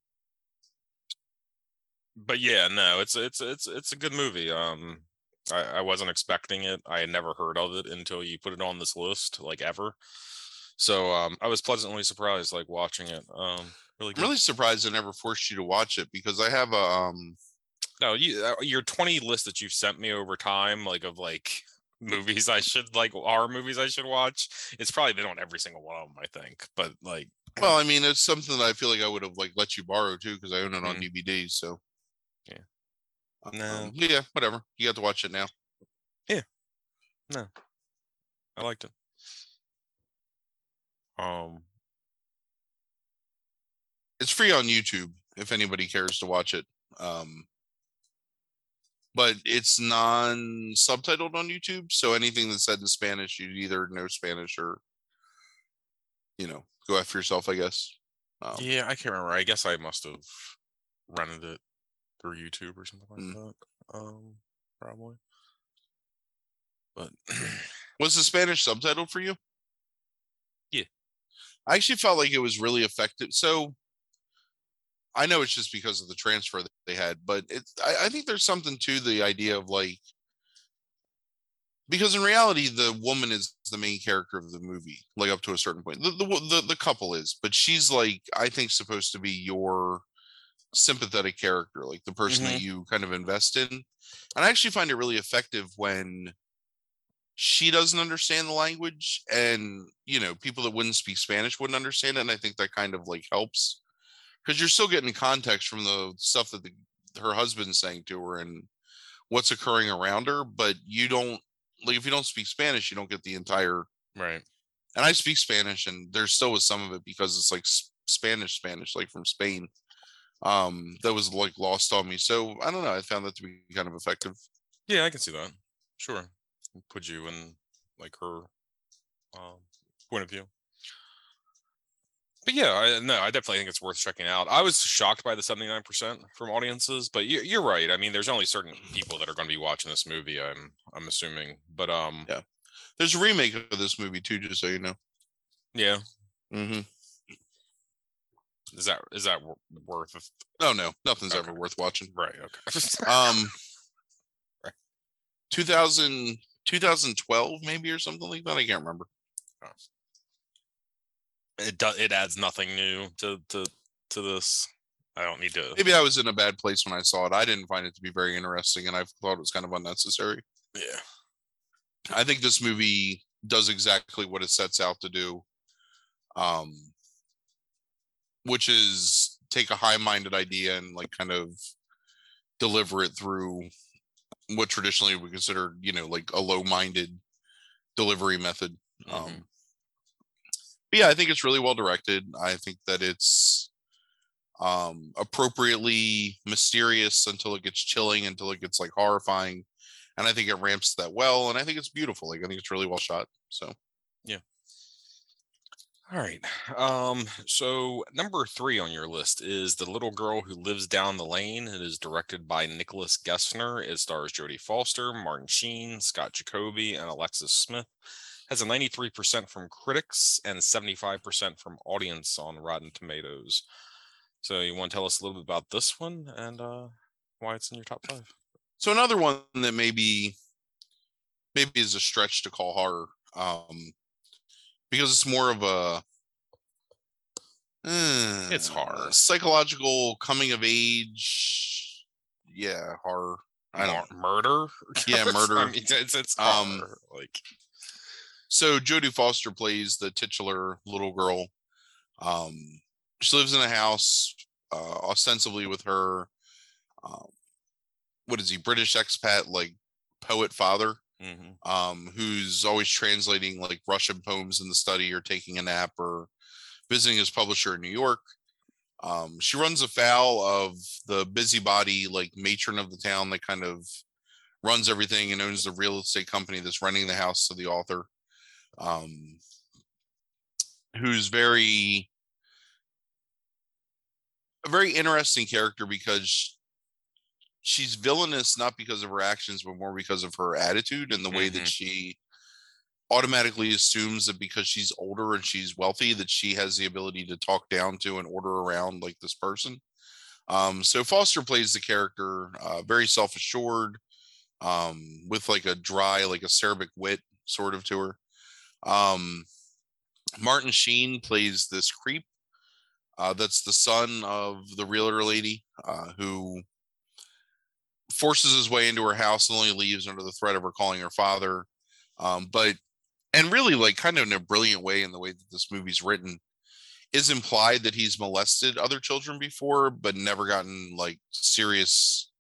but yeah no it's it's it's it's a good movie um I, I wasn't expecting it. I had never heard of it until you put it on this list, like ever. So um, I was pleasantly surprised, like watching it. Um, really i'm good. really surprised i never forced you to watch it because i have a um No, you uh, your twenty list that you've sent me over time, like of like *laughs* movies I should like horror movies I should watch. It's probably been on every single one of them, I think. But like, well i mean it's something that i feel like i would have like let you borrow too because i own it on Mhm. dvd so Yeah. Um, No. yeah whatever you got to watch it now Yeah, no, I liked it. Um, it's free on youtube if anybody cares to watch it um but it's non subtitled on youtube so anything that's said in spanish you either know spanish or you know go after yourself i guess um, yeah, I can't remember. I guess I must have rented it through YouTube or something like Mm. that. Um, probably. But was the spanish subtitled for you. I actually felt like it was really effective so I know it's just because of the transfer that they had, but it's I, I think there's something to the idea of like because in reality the woman is the main character of the movie like up to a certain point. The, the the, the couple is but she's like i think supposed to be your sympathetic character like the person that mm-hmm. you kind of invest in and i actually find it really effective when she doesn't understand the language and you know people that wouldn't speak spanish wouldn't understand it and i think that kind of like helps because you're still getting context from the stuff that the, her husband's saying to her and what's occurring around her but you don't like if you don't speak spanish you don't get the entire Right. and i speak spanish and there still was some of it because it's like spanish spanish like from spain um that was like lost on me so i don't know i found that to be kind of effective Yeah, I can see that. Sure. Put you in like her um, point of view. But yeah, I, no, I definitely think it's worth checking out. I was shocked by the 79% from audiences, but you, you're right. I mean, there's only certain people that are going to be watching this movie. I'm, I'm assuming, but um, Yeah. there's a remake of this movie too just so you know yeah, mm-hmm. is that is that worth? Of, oh no nothing's Okay. ever worth watching right. Okay. um *laughs* Right. 2000 2012 maybe or something like that i can't remember it does. It adds nothing new to to to this. I don't need to. maybe i was in a bad place when i saw it i didn't find it to be very interesting and i thought it was kind of unnecessary Yeah. i think this movie does exactly what it sets out to do um which is take a high-minded idea and like kind of deliver it through what traditionally we consider you know like a low-minded delivery method. Um Mhm. but yeah i think it's really well directed. I think that it's um appropriately mysterious until it gets chilling until it gets like horrifying and i think it ramps that well and i think it's beautiful. Like i think it's really well shot so All right. Um, so number three on your list is The Little Girl Who Lives Down the Lane. It is directed by Nicholas Gessner. It stars Jodie Foster, Martin Sheen, Scott Jacoby, and Alexis Smith. Has a 93% from critics and 75% from audience on Rotten Tomatoes. So you want to tell us a little bit about this one and uh, why it's in your top five? so another one that maybe maybe is a stretch to call horror um because it's more of a It's horror. uh, psychological coming of age yeah horror i don't Mur- murder. *laughs* Yeah, I murder. mean, it's it's Um, horror, like so Jodie Foster plays the titular little girl. Um, she lives in a house, uh, ostensibly with her, um, what is he, British expat, like poet father, mhm. um, who's always translating like Russian poems in the study or taking a nap or visiting his publisher in New York. Um, she runs afoul of the busybody, like matron of the town that kind of runs everything and owns the real estate company that's renting the house to the author um, who's very a very interesting character because she's villainous not because of her actions but more because of her attitude and the way that Mhm. she automatically assumes that because she's older and she's wealthy that she has the ability to talk down to and order around like this person um so foster plays the character uh very self-assured um with like a dry like acerbic wit sort of to her um, Martin Sheen plays this creep. Uh, that's the son of the realtor lady uh, who forces his way into her house and only leaves under the threat of her calling her father. Um, but and really, like, kind of in a brilliant way in the way that this movie's written, is implied that he's molested other children before, but never gotten like serious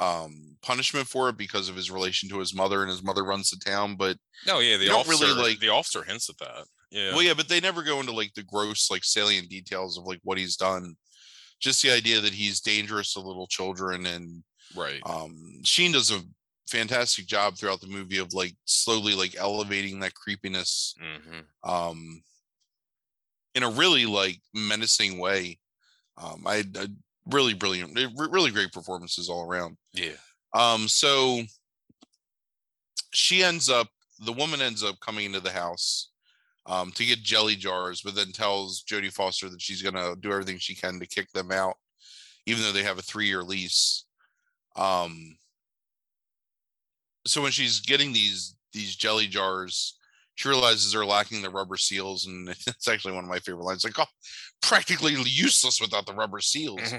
um punishment for it because of his relation to his mother and his mother runs the town but No, yeah, the officer, really, like- the officer hints at that. Yeah. Well, yeah, but they never go into like the gross, like salient details of like what he's done. Just the idea that he's dangerous to little children, and right. um, Sheen does a fantastic job throughout the movie of like slowly like elevating that creepiness, hmm um, in a really like menacing way. Um, I, I really brilliant, really great performances all around. Yeah. Um, so she ends up, the woman ends up coming into the house um, to get jelly jars, but then tells Jodie Foster that she's gonna do everything she can to kick them out even though they have a three year lease. Um, so when she's getting these these jelly jars, she realizes they're lacking the rubber seals, and *laughs* it's actually one of my favorite lines. Like, oh, practically useless without the rubber seals.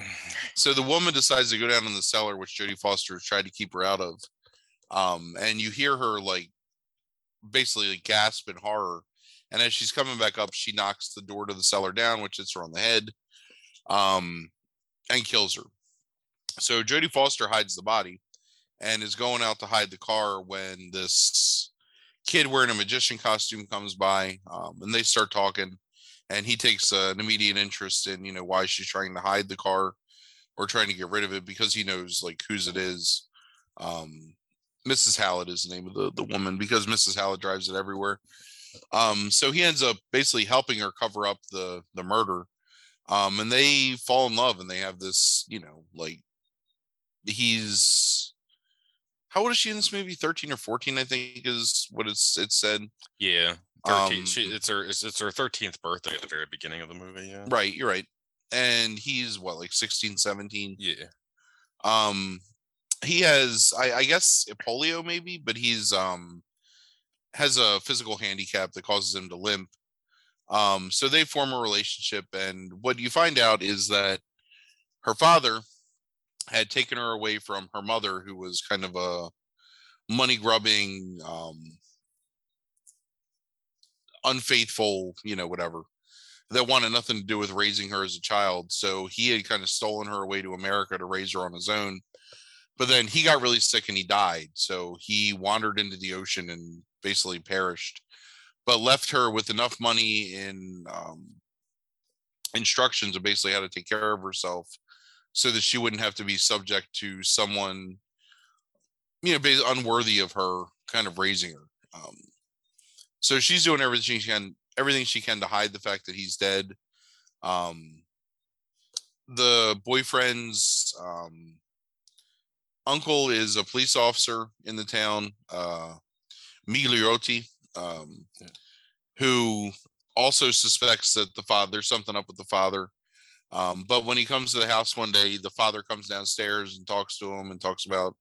so the woman decides to go down in the cellar, which Jodie Foster tried to keep her out of. Um, and you hear her like basically like, gasp in horror. And as she's coming back up, she knocks the door to the cellar down, which hits her on the head, um, and kills her. So Jodie Foster hides the body and is going out to hide the car when this kid wearing a magician costume comes by um, and they start talking and he takes uh, an immediate interest in you know why she's trying to hide the car or trying to get rid of it because he knows like whose it is. Um, mrs hallett is the name of the, the woman because mrs hallett drives it everywhere. Um, so he ends up basically helping her cover up the the murder. Um, and they fall in love and they have this you know like he's how old is she in this movie? 13 or 14 i think is what it's it said. Yeah 13 um, she, it's her it's, it's her 13th birthday at the very beginning of the movie yeah. Right you're right. And he's what like 16 17 yeah. Um he has I, I guess polio maybe but he's um has a physical handicap that causes him to limp. Um so they form a relationship and what you find out is that her father had taken her away from her mother, who was kind of a money grubbing, um, unfaithful, you know, whatever, that wanted nothing to do with raising her as a child. So he had kind of stolen her away to America to raise her on his own. But then he got really sick and he died. So he wandered into the ocean and basically perished, but left her with enough money in um, instructions of basically how to take care of herself so that she wouldn't have to be subject to someone you know unworthy of her kind of raising her um, so she's doing everything she can everything she can to hide the fact that he's dead um, the boyfriend's um, uncle is a police officer in the town uh, Miglioriti, um, yeah. who also suspects that the father there's something up with the father um, but when he comes to the house one day, the father comes downstairs and talks to him and talks about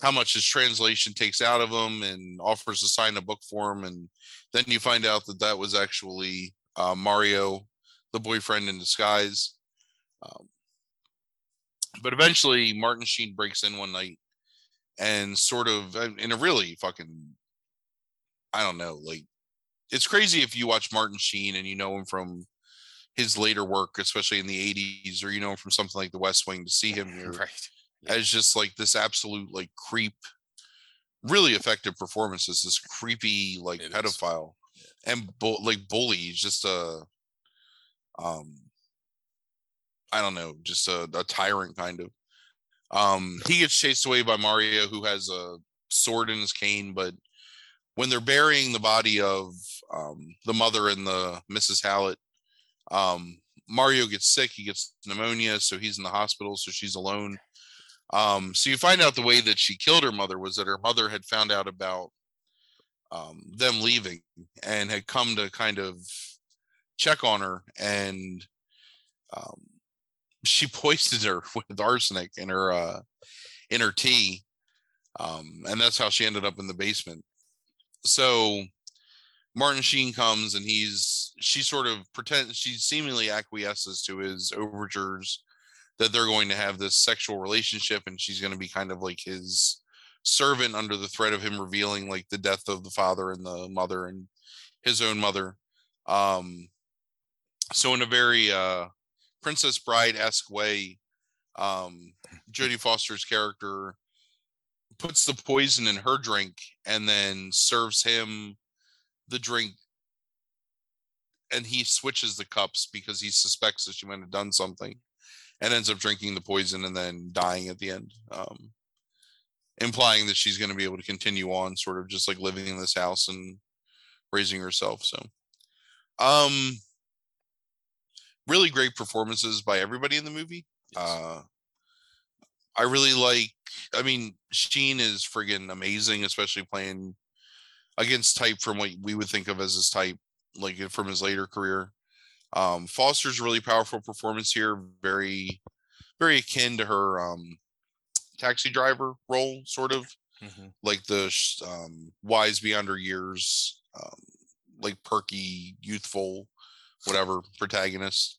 how much his translation takes out of him and offers to sign a book for him. And then you find out that that was actually uh, Mario, the boyfriend in disguise. Um, but eventually, Martin Sheen breaks in one night and sort of in a really fucking, I don't know, like it's crazy if you watch Martin Sheen and you know him from his later work, especially in the 80s, or you know, from something like The West Wing, to see him *laughs* here right. yeah. as just like this absolute like creep, really effective performances. This creepy like it pedophile yeah. and bu- like bully. just a, um, I don't know, just a, a tyrant kind of. Um, he gets chased away by Mario, who has a sword in his cane, but when they're burying the body of um, the mother and the Mrs. Hallett, um, Mario gets sick, he gets pneumonia, so he's in the hospital, so she's alone. Um, so you find out the way that she killed her mother was that her mother had found out about um, them leaving and had come to kind of check on her, and um, she *laughs* poisoned her *laughs* with arsenic in her uh, in her tea, um, and that's how she ended up in the basement. So Martin Sheen comes and he's she sort of pretends she seemingly acquiesces to his overtures that they're going to have this sexual relationship and she's going to be kind of like his servant under the threat of him revealing like the death of the father and the mother and his own mother. Um so in a very uh princess bride-esque way um jodie foster's character puts the poison in her drink and then serves him the drink and he switches the cups because he suspects that she might have done something and ends up drinking the poison and then dying at the end um, implying that she's going to be able to continue on sort of just like living in this house and raising herself so um really great performances by everybody in the movie yes. uh i really like i mean sheen is friggin amazing especially playing against type from what we would think of as his type, like from his later career. Um, Foster's really powerful performance here, very, very akin to her um taxi driver role, sort of Mhm. like the um, wise beyond her years, um, like perky, youthful, whatever protagonist.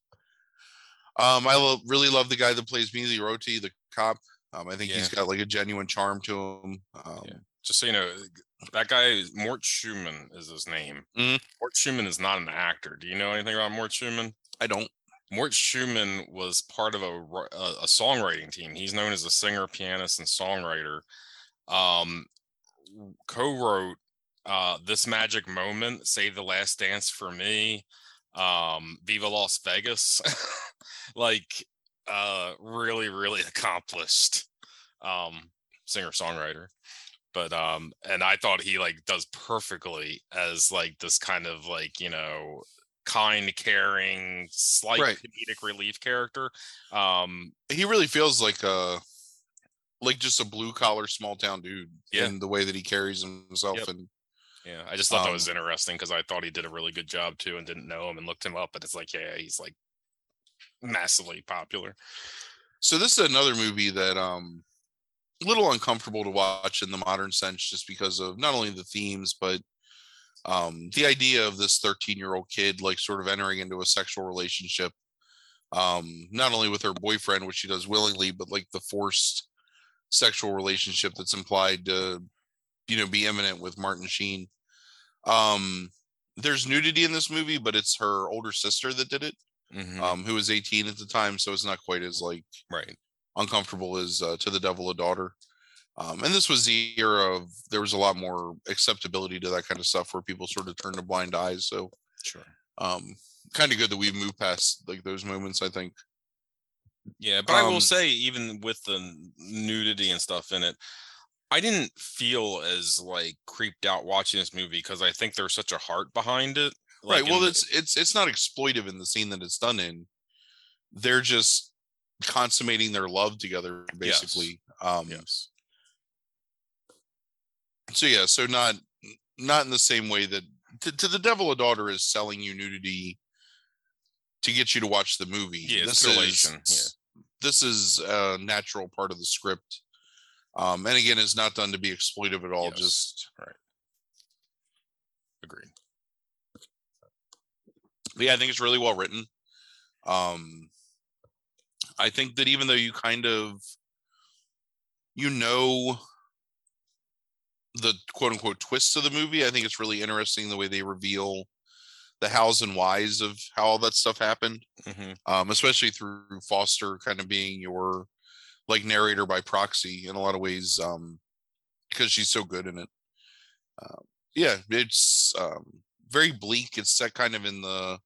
Um, I lo- really love the guy that plays Miglioriti, the cop. Um, I think he's got like a genuine charm to him. Um, Yeah. Just so you know, that guy Mort Shuman is his name. Mhm. Mort Shuman is not an actor. Do you know anything about Mort Shuman? I don't. Mort Shuman was part of a, a a songwriting team. He's known as a singer, pianist, and songwriter. Um, co-wrote uh, "This Magic Moment," "Save the Last Dance for Me," um, "Viva Las Vegas." *laughs* like, uh, really, really *laughs* accomplished um, singer songwriter. But um, and I thought he like does perfectly as like this kind of like you know kind, caring, slight Right. comedic relief character. Um, He really feels like a like just a blue collar small town dude Yeah. in the way that he carries himself Yep. and yeah, I just thought that was Um, interesting because I thought he did a really good job too, and didn't know him and looked him up, and it's like, yeah, he's like massively popular. So this is another movie that um little uncomfortable to watch in the modern sense just because of not only the themes but um the idea of this 13 year old kid like sort of entering into a sexual relationship um not only with her boyfriend which she does willingly but like the forced sexual relationship that's implied to you know be imminent with Martin Sheen um there's nudity in this movie but it's her older sister that did it Mhm, um who was 18 at the time so it's not quite as like right. Uncomfortable is uh, to the devil a daughter um, and this was the era of there was a lot more acceptability to that kind of stuff where people sort of turned a blind eye so Sure. um, kind of good that we've moved past like those moments i think Yeah, but I will Um, say, even with the nudity and stuff in it, I didn't feel as like creeped out watching this movie because I think there's such a heart behind it. like, right well in it's it's it's not exploitive in the scene that it's done in they're just consummating their love together basically. Um yes, so yeah so not not in the same way that to, to the devil a daughter is selling you nudity to get you to watch the movie. Yeah, this is this is a natural part of the script. Um and again it's not done to be exploitive at all Yes. just Yeah, agreed. but yeah i think it's really well written. Um i think that even though you kind of you know the quote unquote twists of the movie i think it's really interesting the way they reveal the hows and whys of how all that stuff happened. Hmm um especially through foster kind of being your like narrator by proxy in a lot of ways um because she's so good in it. Um, yeah it's um very bleak. It's set kind of in the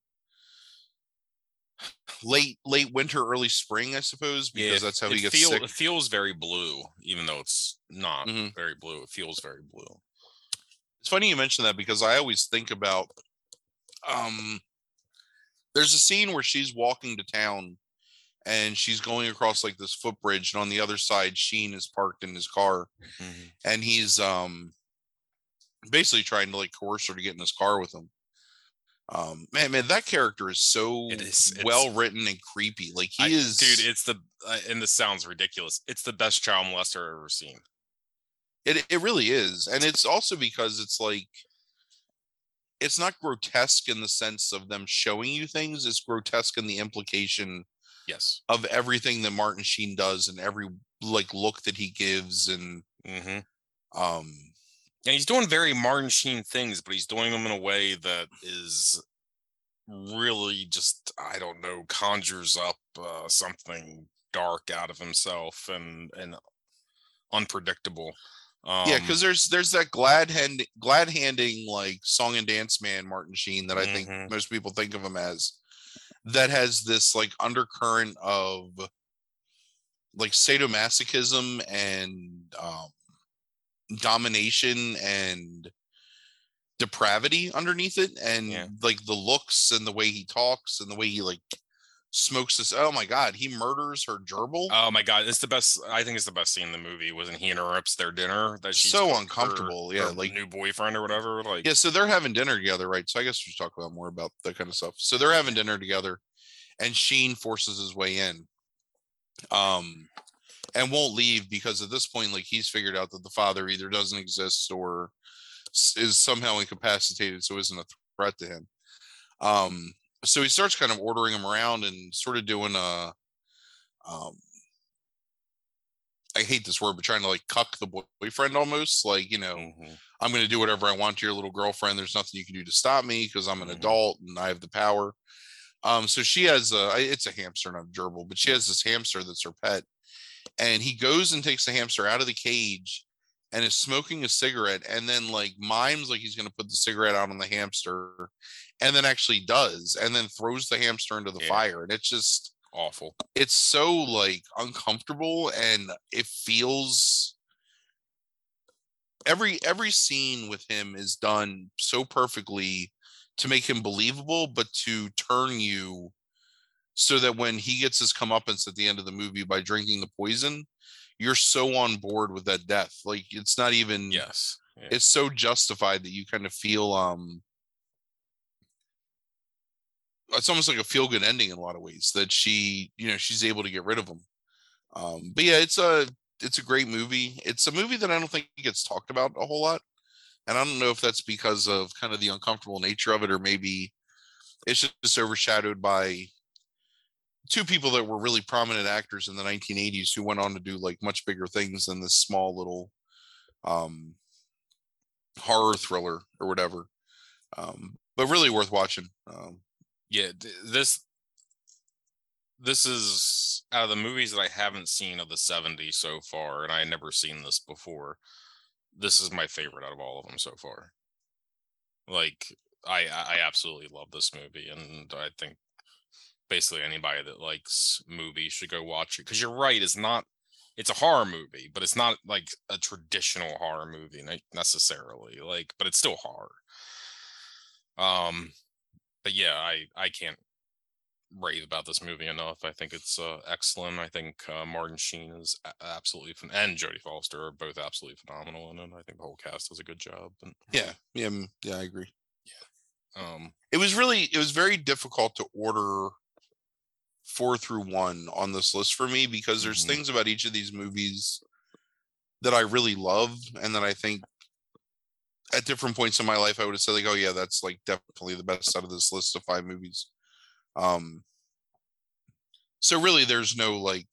late late winter early spring i suppose because that's how he gets feel- sick It feels very blue, even though it's not Mhm. very blue. It feels very blue. it's funny you mention that because i always think about um there's a scene where she's walking to town and she's going across like this footbridge and on the other side sheen is parked in his car Mhm. and he's um basically trying to like coerce her to get in his car with him um man man that character is so It is- well written and creepy like he I- is dude. It's the uh, and this sounds ridiculous. It's the best child molester I've ever seen. It it really is, and it's also because it's like it's not grotesque in the sense of them showing you things. It's grotesque in the implication Yes. of everything that Martin Sheen does and every like look that he gives, and hmm um And he's doing very Martin Sheen things, but he's doing them in a way that is really just I don't know conjures up uh, something dark out of himself and and unpredictable. Um, yeah, because there's there's that glad hand glad handing like song and dance man Martin Sheen that I think Mhm. most people think of him as that has this like undercurrent of like sadomasochism and um domination and depravity underneath it and Yeah. like the looks and the way he talks and the way he like smokes this oh my god he murders her gerbil Oh my god, it's the best. I think it's the best scene in the movie. Wasn't he interrupts their dinner that she's So cooked her- uncomfortable, yeah, her like- new boyfriend or whatever. Like Yeah, so they're having dinner together, right? So I guess we should talk about more about that kind of stuff. So they're having dinner together, and Sheen forces his way in, Um, and won't leave because at this point, like he's figured out that the father either doesn't exist or is somehow incapacitated, so isn't a threat to him. Um, so he starts kind of ordering him around and sort of doing a, um, I hate this word, but trying to like cuck the boyfriend almost, like you know, mm-hmm. I'm going to do whatever I want to your little girlfriend. There's nothing you can do to stop me because I'm an mm-hmm. adult and I have the power. Um, so she has a, it's a hamster, not a gerbil, but she has this hamster that's her pet, and he goes and takes the hamster out of the cage and is smoking a cigarette and then like mimes like he's going to put the cigarette out on the hamster and then actually does and then throws the hamster into the yeah. fire and it's just awful it's so like uncomfortable and it feels every every scene with him is done so perfectly to make him believable but to turn you so that when he gets his comeuppance at the end of the movie by drinking the poison you're so on board with that death. Like it's not even yes. Yeah. it's so justified that you kind of feel um it's almost like a feel good ending in a lot of ways that she you know she's able to get rid of him. Um but yeah it's a it's a great movie. It's a movie that i don't think gets talked about a whole lot and i don't know if that's because of kind of the uncomfortable nature of it or maybe it's just overshadowed by two people that were really prominent actors in the 1980s who went on to do like much bigger things than this small little um horror thriller or whatever um but really worth watching um. Yeah this this is out of the movies that i haven't seen of the 70s so far and i had never seen this before this is my favorite out of all of them so far. Like i i absolutely love this movie and i think basically anybody that likes movies should go watch it because you're right it's not it's a horror movie but it's not like a traditional horror movie necessarily like but it's still horror um but yeah, I I can't rave about this movie enough. I think it's uh, excellent. I think uh, Martin Sheen is absolutely and Jodie Foster are both absolutely phenomenal in it. I think the whole cast does a good job. And yeah, yeah, mm, yeah, I agree. Yeah, um, it was really it was very difficult to order four through one on this list for me because there's mm-hmm. things about each of these movies that I really love and that I think at different points in my life, I would have said like, oh yeah, that's like definitely the best out of this list of five movies. Um, so really, there's no like,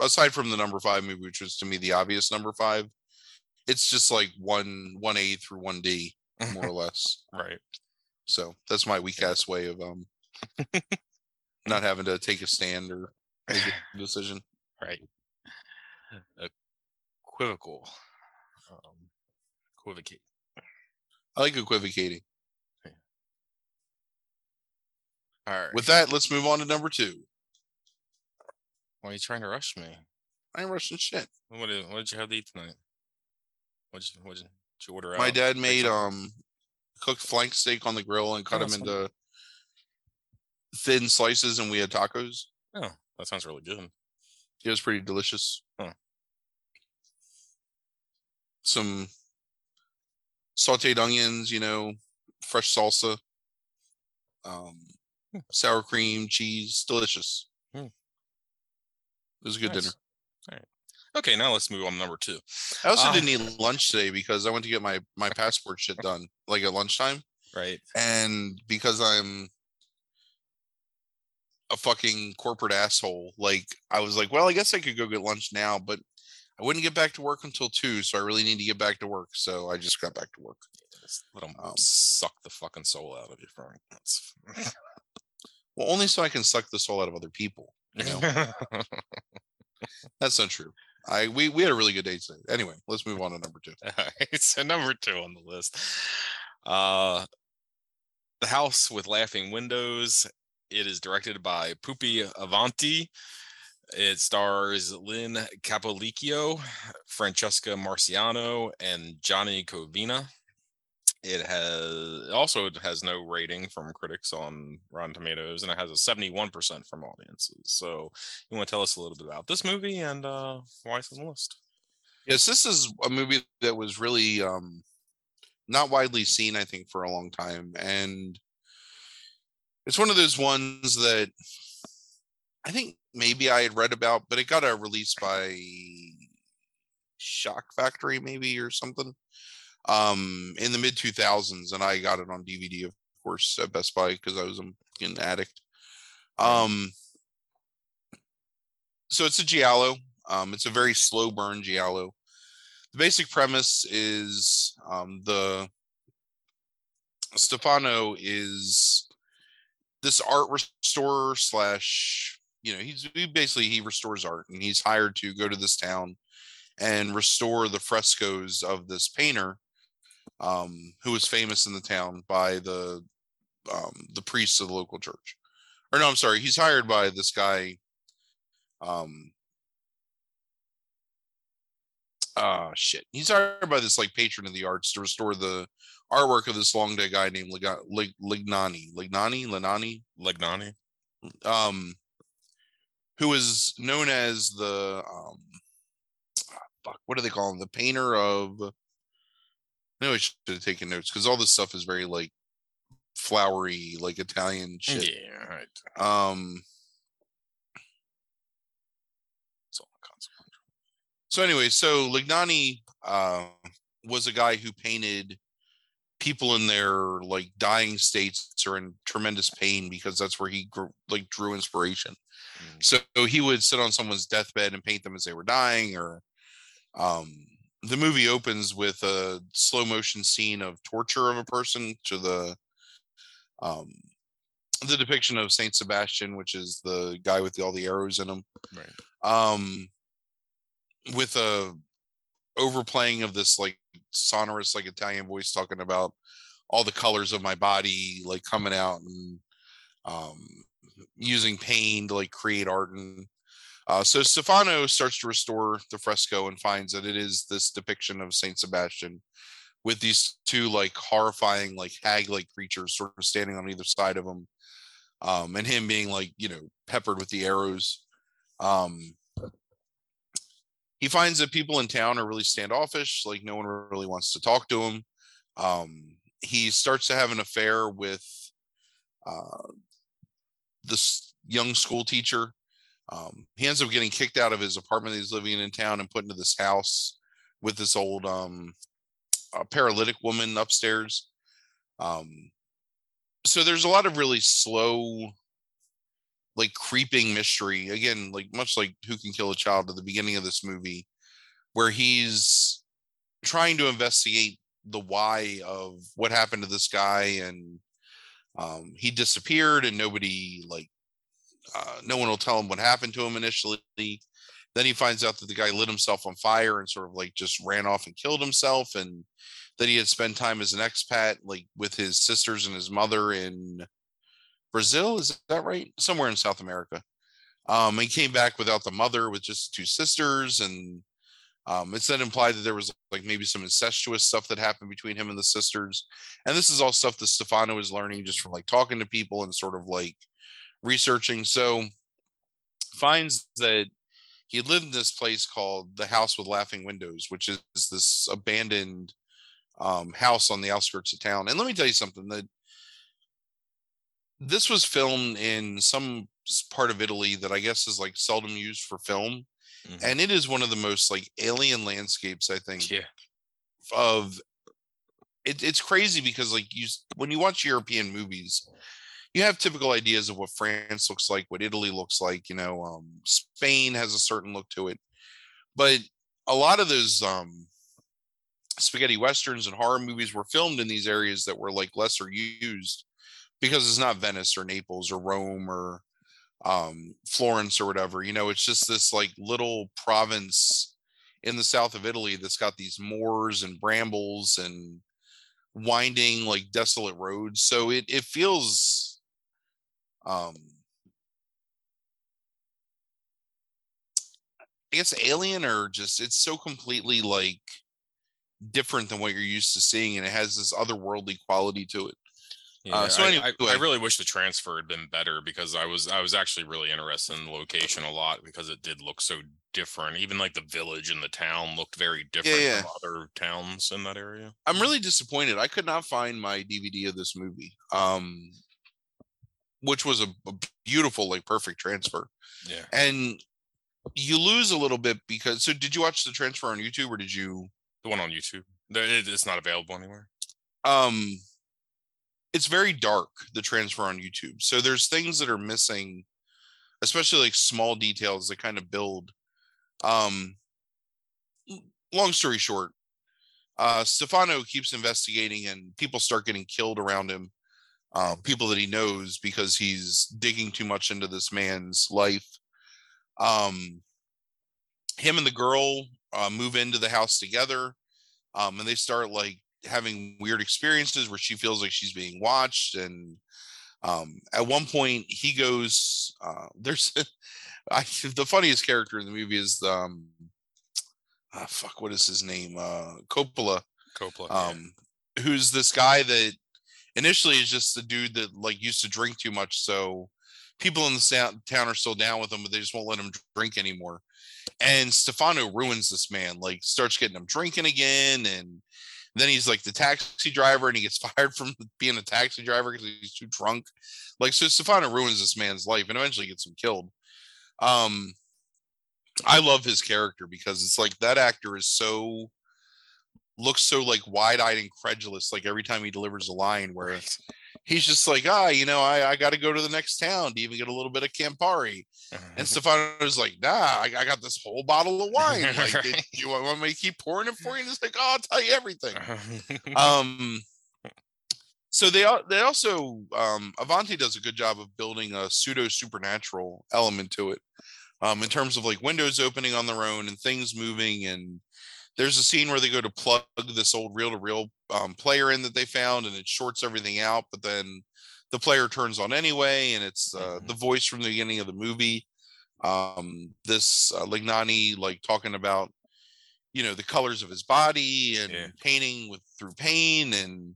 aside from the number five movie, which was to me the obvious number five. It's just like one one A through one D, more or *laughs* less. Right. So that's my weak ass way of um *laughs* not having to take a stand or make a *sighs* decision. Right. Equivocal. Um, equivocate. I like equivocating. All right. With that, let's move on to number two. Why are you trying to rush me? I ain't rushing shit. What did what did you have to eat tonight? What did you, what did you order out? My dad made um cooked flank steak on the grill and cut oh, them into thin slices, and we had tacos. Oh, that sounds really good. It was pretty delicious. Huh. Some sauteed onions, you know, fresh salsa, um, hmm. sour cream, cheese, delicious. Hmm. It was a good nice. dinner. All right. Okay, now let's move on to number two. I also uh, didn't eat lunch today because I went to get my my passport shit done like at lunchtime. Right. And because I'm a fucking corporate asshole, like I was like, well, I guess I could go get lunch now, but I wouldn't get back to work until two, so I really need to get back to work. So I just got back to work. Just let them um, suck the fucking soul out of you, Frank. That's... *laughs* well, only so I can suck the soul out of other people. You know, *laughs* that's not true. I we we had a really good day today. Anyway, let's move on to number two. All right, *laughs* so number two on the list, uh, the house with laughing windows. It is directed by Pupi Avati. it stars Lino Capolicchio, Francesca Marciano, and Gianni Cavina. It has also it has no rating from critics on Rotten Tomatoes, and it has a seventy-one percent from audiences. So, you want to tell us a little bit about this movie and uh, why it's on the list? Yes, this is a movie that was really um, not widely seen, I think, for a long time, and it's one of those ones that I think maybe I had read about, but it got a release by Shock Factory, maybe or something, um, in the mid 2000s, and I got it on DVD, of course, at Best Buy because I was an addict. Um, so it's a giallo. Um, it's a very slow burn giallo. The basic premise is um, the Stefano is this art restorer slash you know he's he basically he restores art and he's hired to go to this town and restore the frescoes of this painter um, who was famous in the town by the um, the priests of the local church. Or no i'm sorry he's hired by this guy um uh shit. He's hired by this like patron of the arts to restore the artwork of this long dead guy named Lig- lignani. Lignani? Linani lignani? Um who is known as the um fuck, what do they call him? The painter of no i should have taken notes because all this stuff is very like flowery like italian shit. Yeah right. Um So anyway, so Lignani uh, was a guy who painted people in their like dying states or in tremendous pain because that's where he grew, like drew inspiration. Mm. So he would sit on someone's deathbed and paint them as they were dying. Or um, the movie opens with a slow motion scene of torture of a person to the um, the depiction of Saint Sebastian, which is the guy with the, all the arrows in him. Right. Um, with a overplaying of this like sonorous like Italian voice talking about all the colors of my body like coming out and um using pain to like create art and uh, so Stefano starts to restore the fresco and finds that it is this depiction of Saint Sebastian with these two like horrifying like hag-like creatures sort of standing on either side of him um, and him being like you know peppered with the arrows. Um, he finds that people in town are really standoffish like no one really wants to talk to him. Um, he starts to have an affair with uh, this young school teacher. Um, he ends up getting kicked out of his apartment he's living in town and put into this house with this old um, paralytic woman upstairs. Um, so there's a lot of really slow like creeping mystery again like much like who can kill a child at the beginning of this movie where he's trying to investigate the why of what happened to this guy and um, he disappeared and nobody like uh, no one will tell him what happened to him initially. Then he finds out that the guy lit himself on fire and sort of like just ran off and killed himself and that he had spent time as an expat like with his sisters and his mother in Brazil. Is that right? Somewhere in South America. Um, he came back without the mother, with just two sisters, and um, it's then implied that there was like maybe some incestuous stuff that happened between him and the sisters. And this is all stuff that Stefano is learning just from like talking to people and sort of like researching. So finds that he lived in this place called the House with Laughing Windows, which is this abandoned um, house on the outskirts of town. And let me tell you something that this was filmed in some part of Italy that I guess is like seldom used for film. Mm-hmm. And it is one of the most like alien landscapes, I think. Yeah. Of it, it's crazy because like you when you watch European movies, you have typical ideas of what France looks like, what Italy looks like, you know, um, Spain has a certain look to it. But a lot of those um spaghetti westerns and horror movies were filmed in these areas that were like lesser used because it's not Venice or Naples or Rome or um, Florence or whatever. You know, it's just this like little province in the south of Italy that's got these moors and brambles and winding like desolate roads. So it it feels um I guess alien or just it's so completely like different than what you're used to seeing and it has this otherworldly quality to it. Uh, yeah, uh, so anyway, I, I, I, really wish the transfer had been better because I was I was actually really interested in the location a lot because it did look so different. Even like the village and the town looked very different yeah, yeah. from other towns in that area. I'm really disappointed. I could not find my DVD of this movie. Um, which was a, a beautiful, like perfect transfer. Yeah. And you lose a little bit because so did you watch the transfer on YouTube or did you The one on YouTube. It's not available anywhere. um it's very dark the transfer on youtube. So there's things that are missing especially like small details that kind of build um long story short uh stefano keeps investigating and people start getting killed around him uh, people that he knows because he's digging too much into this man's life. Um him and the girl uh, move into the house together um, and they start like having weird experiences where she feels like she's being watched and um, at one point he goes uh, *laughs* there's I, the funniest character in the movie is um ah, fuck what is his name uh coppola Coppola. yeah. um who's this guy that initially is just the dude that like used to drink too much so people in the town are still down with him but they just won't let him drink anymore and stefano ruins this man like starts getting him drinking again and then he's like the taxi driver and he gets *laughs* fired from being a taxi driver because he's too drunk like so stefano ruins this man's life and eventually gets him killed um i love his character because it's like that actor is so looks so like wide-eyed and credulous like every time he delivers a line where Right. He's just like ah you know i, I got to go to the next town to even get a little bit of campari. And stefano's like nah I, I got this whole bottle of wine *laughs* like did Right. you want me to keep pouring it for you? And it's like oh i'll tell you everything. *laughs* Um so they they also um Avati does a good job of building a pseudo supernatural element to it um in terms of like windows opening on their own and things moving and there's a scene where they go to plug this old reel to reel um, player in that they found and it shorts everything out but then the player turns on anyway and it's uh, Mhm. the voice from the beginning of the movie um this uh, lignani like talking about you know the colors of his body and Yeah. painting with through pain and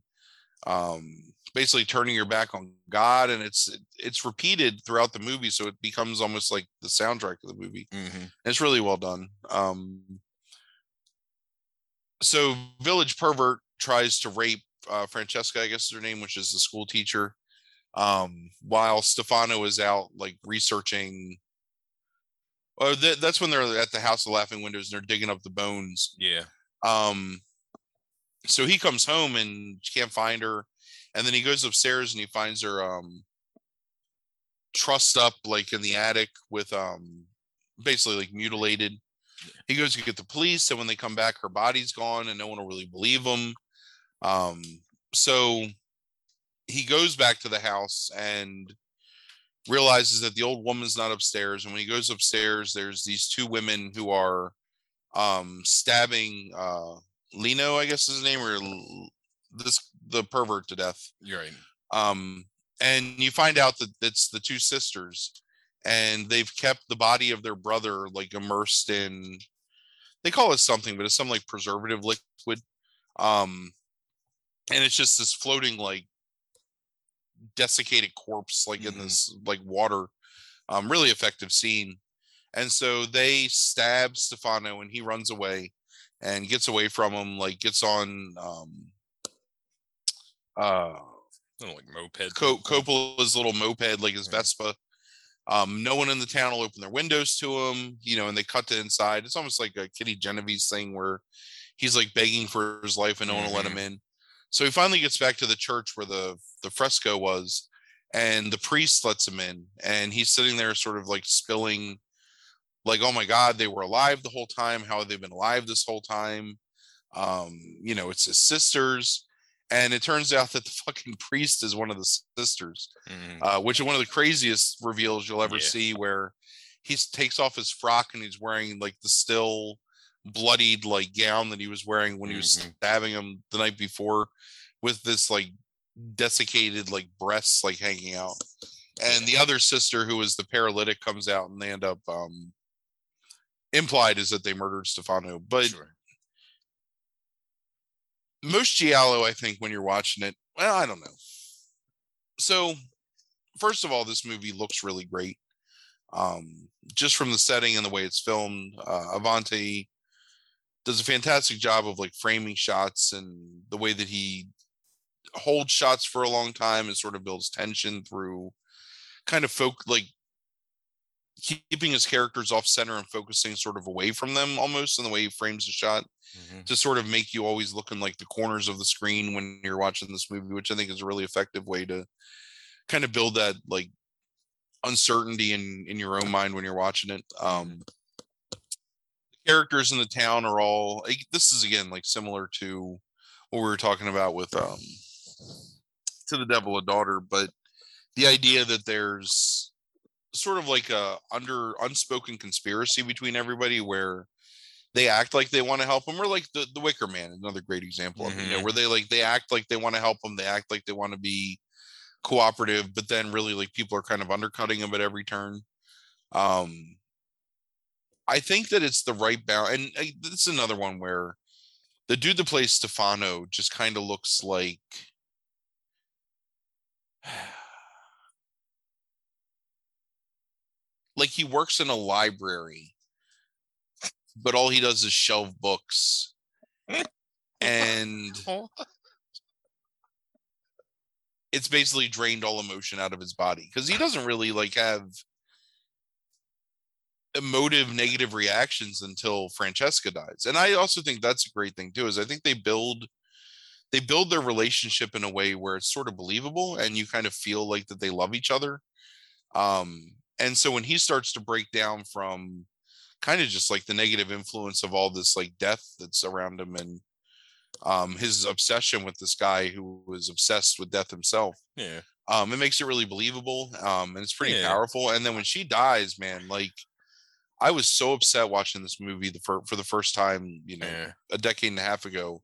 um basically turning your back on god and it's it's repeated throughout the movie so it becomes almost like the soundtrack of the movie Mhm. it's really well done um so village pervert tries to rape uh, francesca i guess is her name which is the school teacher um while stefano is out like researching oh th- that's when they're at the house of laughing windows and they're digging up the bones Yeah. um so he comes home and can't find her and then he goes upstairs and he finds her um trussed up like in the attic with um basically like mutilated he goes to get the police and when they come back her body's gone and no one will really believe him. Um so he goes back to the house and realizes that the old woman's not upstairs and when he goes upstairs there's these two women who are um stabbing uh lino i guess is his name or this the pervert to death. You're right. um and you find out that it's the two sisters and they've kept the body of their brother like immersed in they call it something but it's some like preservative liquid um and it's just this floating like desiccated corpse like in Mhm. this like water um really effective scene and so they stab stefano and he runs away and gets away from him like gets on um uh like moped. Co- Coppola's little moped, like his. Vespa. Um, no one in the town will open their windows to him, you know, and they cut to inside. It's almost like a Kitty Genovese thing where he's like begging for his life and no one will let him in. So he finally gets back to the church where the the fresco was, and the priest lets him in, and he's sitting there, sort of like spilling, like, "Oh my God, they were alive the whole time. How have they been alive this whole time?" Um, you know, it's his sisters, and it turns out that the *laughs* fucking priest is one of the sisters Mhm. uh, which is one of the craziest reveals you'll ever Yeah. see, where he takes off his frock and he's wearing like the still bloodied like gown that he was wearing when he was Mhm. stabbing him the night before, with this like desiccated like breasts like hanging out. And the other sister, who was the paralytic, comes out and they end up um implied is that they murdered Stefano. But Sure. Most giallo i think when you're watching it well i don't know. So first of all this movie looks really great. Um just from the setting and the way it's filmed uh Avati does a fantastic job of like framing shots and the way that he holds shots for a long time and sort of builds tension through kind of folk like keeping his characters off center and focusing sort of away from them almost in the way he frames the shot mm-hmm. to sort of make you always looking like the corners of the screen when you're watching this movie which i think is a really effective way to kind of build that like uncertainty in in your own mind when you're watching it um the characters in the town are all this is again like similar to what we were talking about with um to the devil a daughter but the idea that there's sort of like a under unspoken conspiracy between everybody where they act like they want to help them or like the, the wicker man another great example mm-hmm. of you know mm-hmm. where they like they act like they want to help them they act like they want to be cooperative but then really like people are kind of undercutting them at every turn um i think that it's the right balance and uh, this is another one where the dude that plays stefano just kind of looks like like he works in a library, but all he does is shelve books. and *laughs* it's basically drained all emotion out of his body because he doesn't really like have emotive negative reactions until Francesca dies. And I also think that's a great thing too is I think they build they build their relationship in a way where it's sort of believable and you kind of feel like that they love each other. Um and so when he starts to break down from kind of just like the negative influence of all this like death that's around him and um his obsession with this guy who was obsessed with death himself yeah um it makes it really believable um and it's pretty yeah. powerful and then when she dies man like i was so upset watching this movie the for, for the first time you know yeah. a decade and a half ago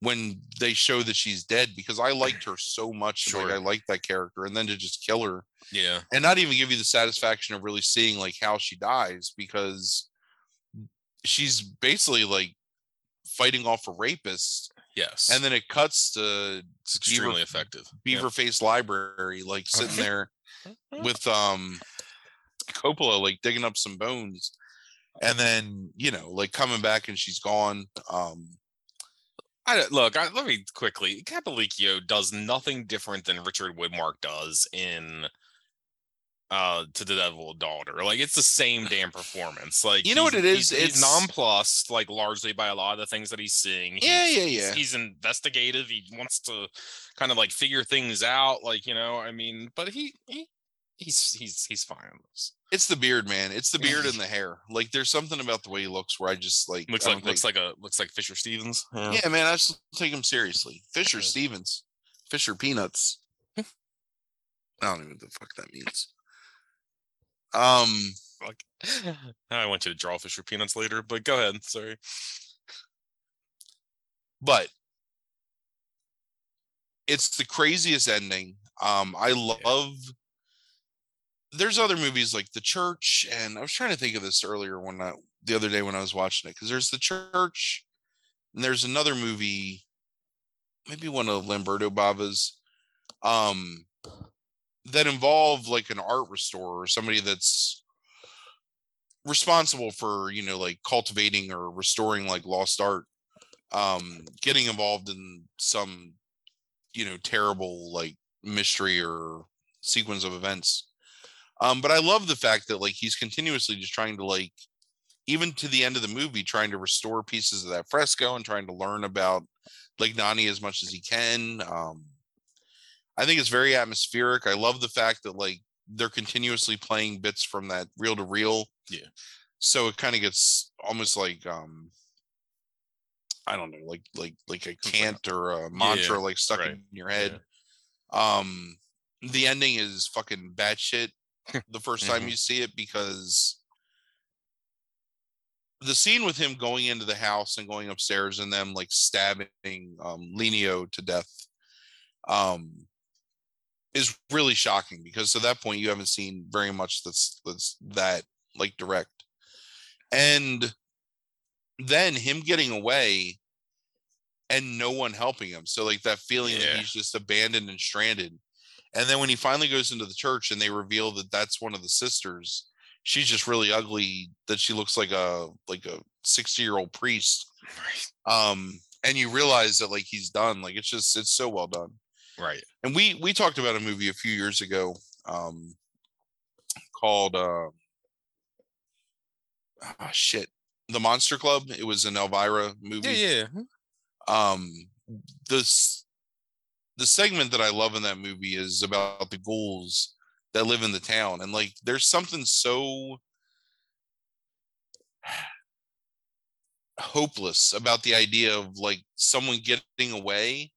when they show that she's dead because I liked her so much. Sure. Like I liked that character, and then to just kill her, yeah, and not even give you the satisfaction of really seeing like how she dies because she's basically like fighting off a rapist. Yes, and then it cuts to it's extremely Beaver, effective. Beaver yep. Face Library, like sitting *laughs* there *laughs* with um Coppola, like digging up some bones, and then you know, like coming back and she's gone. Um I look. I, let me quickly. Capolicchio does nothing different than Richard Widmark does in uh to the devil daughter like it's the same *sighs* damn performance like you know what it is he's, it's nonplussed like largely by a lot of the things that he's seeing he's, yeah yeah yeah he's, he's investigative he wants to kind of like figure things out like you know i mean but he, he he's he's he's fine on this. It's the beard, man. It's the beard and *laughs* the hair. Like there's something about the way he looks where I just like looks like looks like a looks like Fisher Stevens. Yeah, yeah man, I just take him seriously. Fisher. Stevens, Fisher Peanuts. I don't even know what the fuck that means. Um, fuck. *laughs* I want you to draw Fisher Peanuts later, but go ahead. Sorry, but it's the craziest ending. Um, I love. Yeah there's other movies like The Church, and I was trying to think of this earlier when I, the other day when I was watching it because there's The Church, and there's another movie, maybe one of Lamberto Bava's, um, that involve like an art restorer somebody that's responsible for you know like cultivating or restoring like lost art um getting involved in some you know terrible like mystery or sequence of events um, but I love the fact that like he's continuously just trying to like, even to the end of the movie, trying to restore pieces of that fresco and trying to learn about Legnani as much as he can. Um, I think it's very atmospheric. I love the fact that like they're continuously playing bits from that reel to reel. Yeah. So it kind of gets almost like um I don't know, like like like a cant or a mantra yeah, like stuck right. in your head. Yeah. Um the ending is fucking batshit *laughs* the 1st mm-hmm. time you see it because the scene with him going into the house and going upstairs and them like stabbing um Lenio to death um is really shocking because to that point you haven't seen very much that's that's that like direct and then him getting away and no one helping him so like that feeling yeah. that he's just abandoned and stranded and then when he finally goes into the church and they reveal that that's one of the sisters, she's just really ugly. That she looks like a like a sixty year old priest. Right. Um, and you realize that like he's done. Like it's just it's so well done. Right. And we we talked about a movie a few years ago. Um, called uh, ah, shit, The Monster Club. It was an Elvira movie. Yeah, yeah. Um, this the segment that I love in that movie is about the ghouls that live in the town, and like, there's something so hopeless about the idea of like someone getting away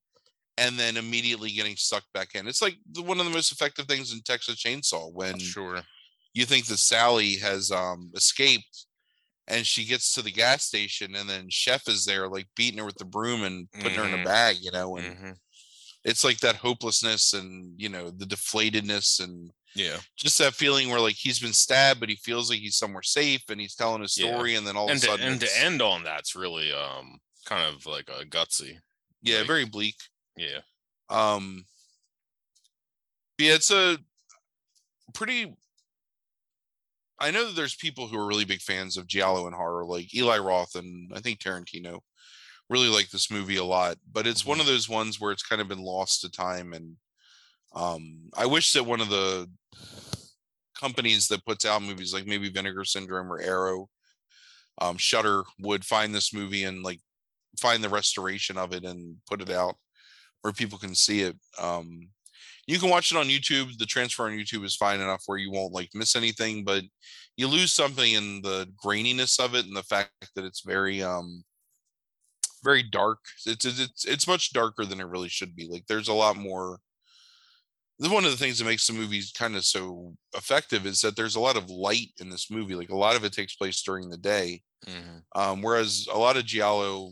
and then immediately getting sucked back in. It's like the, one of the most effective things in Texas Chainsaw when Sure. you think that Sally has um escaped and she gets to the gas station and then Chef is there like beating her with the broom and putting her in a bag, you know, and Mhm. It's like that hopelessness and you know the deflatedness and Yeah. just that feeling where like he's been stabbed but he feels like he's somewhere safe and he's telling a Yeah. story and then all And of a to, sudden and to end on that's really um kind of like a gutsy. yeah like- very bleak Yeah. Um, yeah, it's a pretty. I know that there's people who are really big fans of Giallo and horror, like Eli Roth and I think Tarantino, really like this movie a lot. But it's one of those ones where it's kind of been lost to time, and um, I wish that one of the companies that puts out movies, like maybe Vinegar Syndrome or Arrow, um, Shudder, would find this movie and like find the restoration of it and put it out where people can see it. Um, you can watch it on YouTube. The transfer on YouTube is fine enough where you won't like miss anything, but you lose something in the graininess of it and the fact that it's very um very dark. It's it's it's, much darker than it really should be. Like there's a lot more. One of the things that makes the movie kind of so effective is that there's a lot of light in this movie. Like a lot of it takes place during the day, Mhm. um, whereas a lot of Giallo,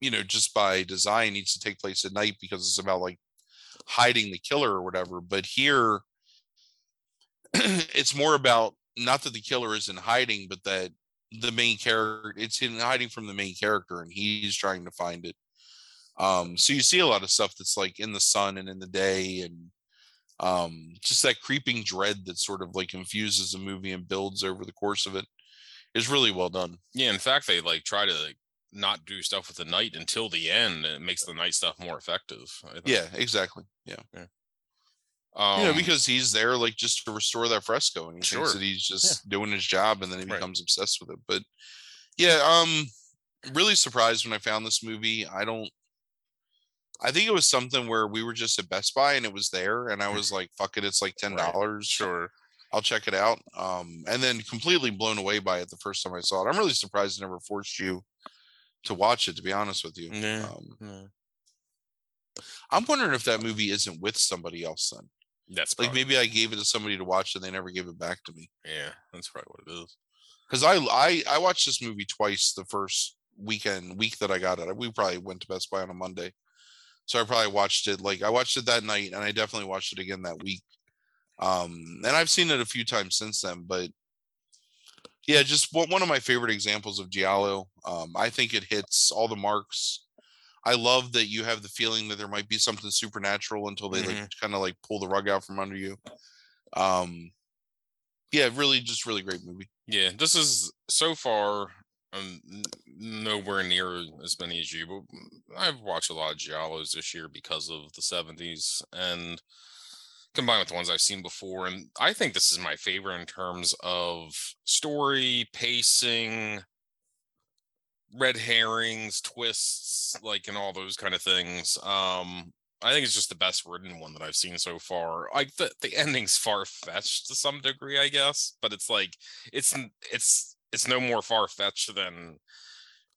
you know, just by design needs to take place at night because it's about like hiding the killer or whatever. But here, *clears throat* it's more about not that the killer is in hiding, but that the main character it's in hiding from the main character and he's trying to find it. Um, so you see a lot of stuff that's like in the sun and in the day and um just that creeping dread that sort of like infuses the movie and builds over the course of it is really well done. Yeah, in fact, they like try to like, not do stuff with the night until the end, and it makes the night stuff more effective. Yeah, exactly. Yeah. Um, you know, because he's there like just to restore that fresco and he thinks that he's just doing his job and then he Right. becomes obsessed with it. But yeah, um really surprised when I found this movie. I don't I think it was something where we were just at Best Buy and it was there and I was like, fuck it, it's like ten dollars. sure. I'll check it out. Um and then completely blown away by it the first time I saw it. I'm really surprised it never forced you to watch it, to be honest with you. Yeah. Um, Yeah. I'm wondering if that movie isn't with somebody else then. That's Like probably, maybe I gave it to somebody to watch and they never gave it back to me. yeah, that's probably what it is. because I, I I watched this movie twice the first weekend week that I got it. We probably went to Best Buy on a Monday, so I probably watched it like I watched it that night, and I definitely watched it again that week. Um, and I've seen it a few times since then, but yeah, just one one of my favorite examples of Giallo. Um, I think it hits all the marks. I love that you have the feeling that there might be something supernatural until they like kind of like pull the rug out from under you. Um, yeah, really, just really great movie. Yeah, this is so far um, nowhere near as many as you, but I've watched a lot of giallos this year because of the 70s and combined with the ones I've seen before. And I think this is my favorite in terms of story, pacing, red herrings, twists, like and all those kind of things. Um, I think it's just the best written one that I've seen so far. Like the the ending's far fetched to some degree, I guess, but it's like it's it's it's no more far fetched than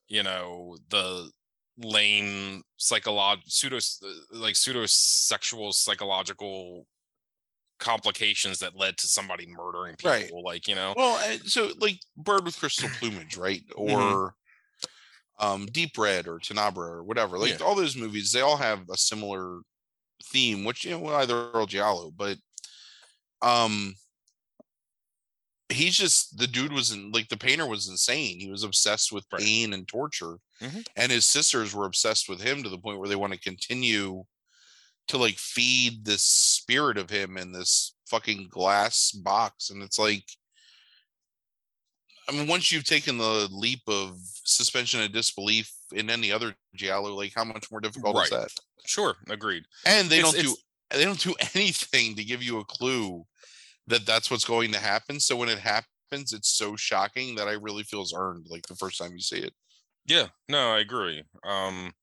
you know the lame psychological pseudo like pseudo sexual psychological complications that led to somebody murdering people Right. like you know Well, so like Bird with Crystal Plumage, right? Or um Deep Red or Tenebra or whatever. Like Yeah. all those movies, they all have a similar theme, which you know either El Giallo, but um he's just the dude was in like the painter was insane. He was obsessed with pain and torture. Mhm. And his sisters were obsessed with him to the point where they want to continue to like feed this spirit of him in this fucking glass box. And it's like I mean, once you've taken the leap of suspension of disbelief in any other giallo, like how much more difficult is Right. that? sure agreed And they It's- don't do they don't do *laughs* anything to give you a clue that that's what's going to happen. So when it happens, it's so shocking that I really feels earned like the first time you see it. Yeah, no, I agree. Um,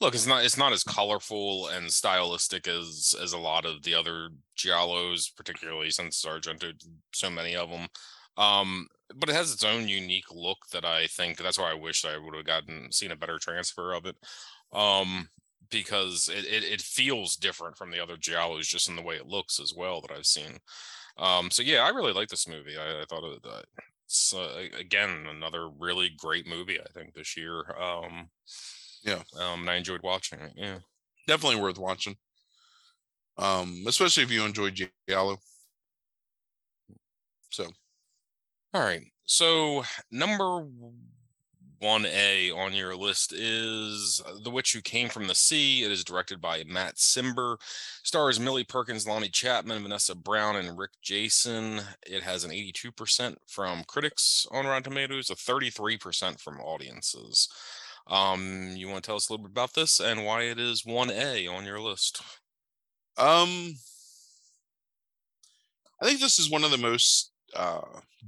look, it's not it's not as colorful and stylistic as as a lot of the other giallos, particularly since Argento did so many of them. Um, but it has its own unique look that I think that's why I wish I would have gotten seen a better transfer of it. Um, because it, it, it feels different from the other giallos just in the way it looks as well that I've seen. Um, so yeah, I really like this movie. I, I thought it, uh, it's uh, again another really great movie. I think this year. Um, yeah, um, and I enjoyed watching it. Yeah, definitely worth watching. Um, especially if you enjoy giallo. So, all right. So number 1A on your list is uh, The Witch Who Came from the Sea. It is directed by Matt Cimber. Stars Millie Perkins, Lonnie Chapman, Vanessa Brown, and Rick Jason. It has an 82% from critics on Rotten Tomatoes, a 33% from audiences. Um, you want to tell us a little bit about this and why it is 1A on your list? Um, I think this is one of the most uh,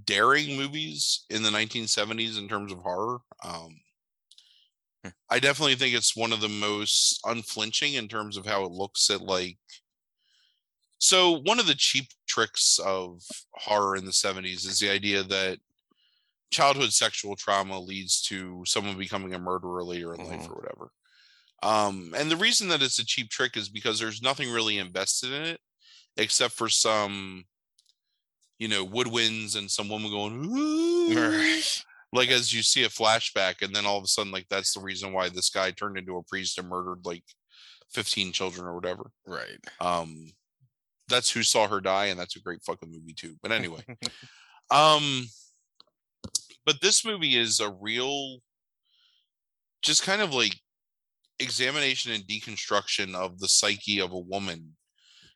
daring movies in the 1970s in terms of horror. Um, hmm. I definitely think it's one of the most unflinching in terms of how it looks at like. So one of the cheap tricks of horror in the 70s is the idea that childhood sexual trauma leads to someone becoming a murderer later in mm-hmm. life or whatever. Um, and the reason that it's a cheap trick is because there's nothing really invested in it except for some you know, woodwinds and some woman going, like as you see a flashback, and then all of a sudden, like that's the reason why this guy turned into a priest and murdered like 15 children or whatever. Right. Um, that's who saw her die, and that's a great fucking movie too. But anyway, *laughs* um, but this movie is a real, just kind of like examination and deconstruction of the psyche of a woman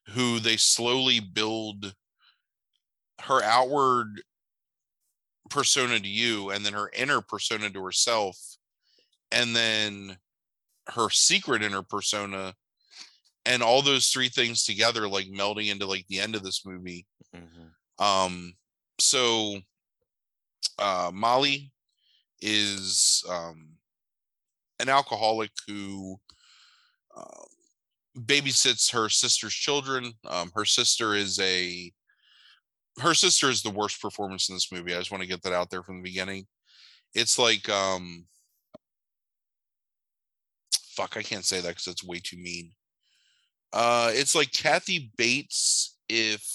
who they slowly build her outward persona to you and then her inner persona to herself and then her secret inner persona and all those three things together like melding into like the end of this movie mm-hmm. um so uh molly is um an alcoholic who uh, babysits her sister's children um her sister is a her sister is the worst performance in this movie. I just want to get that out there from the beginning. It's like um fuck, I can't say that because it's way too mean. Uh it's like Kathy Bates if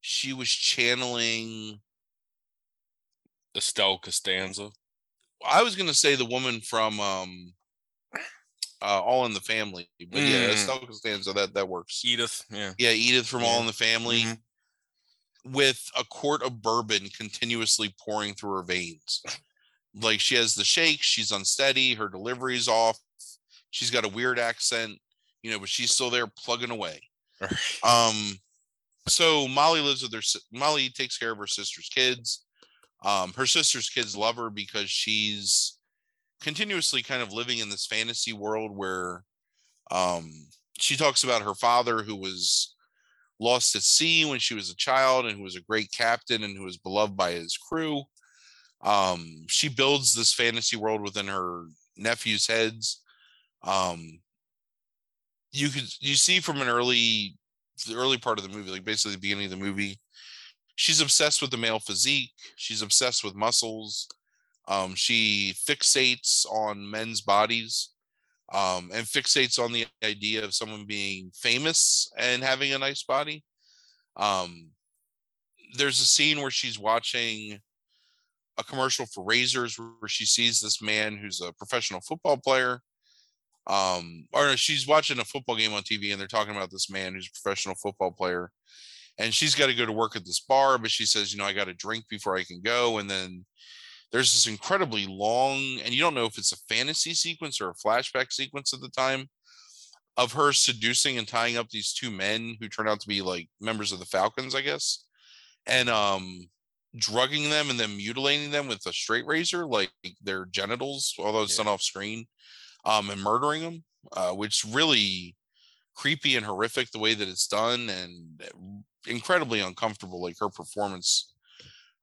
she was channeling Estelle Costanza. I was gonna say the woman from um uh, All in the Family, but mm. yeah, Estelle Costanza that that works. Edith, yeah, yeah, Edith from yeah. All in the Family. Mm-hmm with a quart of bourbon continuously pouring through her veins. Like she has the shakes, she's unsteady, her delivery's off, she's got a weird accent, you know, but she's still there plugging away. um, so Molly lives with her. Molly takes care of her sister's kids. Um, her sister's kids love her because she's continuously kind of living in this fantasy world where um, she talks about her father who was lost at sea when she was a child and who was a great captain and who was beloved by his crew. Um, she builds this fantasy world within her nephews' heads. Um, you could you see from an early the early part of the movie, like basically the beginning of the movie, she's obsessed with the male physique. She's obsessed with muscles. Um, she fixates on men's bodies um, and fixates on the idea of someone being famous and having a nice body. Um, there's a scene where she's watching a commercial for razors where she sees this man who's a professional football player. Um, or she's watching a football game on TV and they're talking about this man who's a professional football player. And she's got to go to work at this bar, but she says, you know, I got to drink before I can go. And then there's this incredibly long, and you don't know if it's a fantasy sequence or a flashback sequence at the time of her seducing and tying up these two men who turn out to be like members of the Falcons, I guess, and um drugging them and then mutilating them with a straight razor, like their genitals, although it's yeah. not off screen, um, and murdering them, uh, which really creepy and horrific the way that it's done and incredibly uncomfortable, like her performance.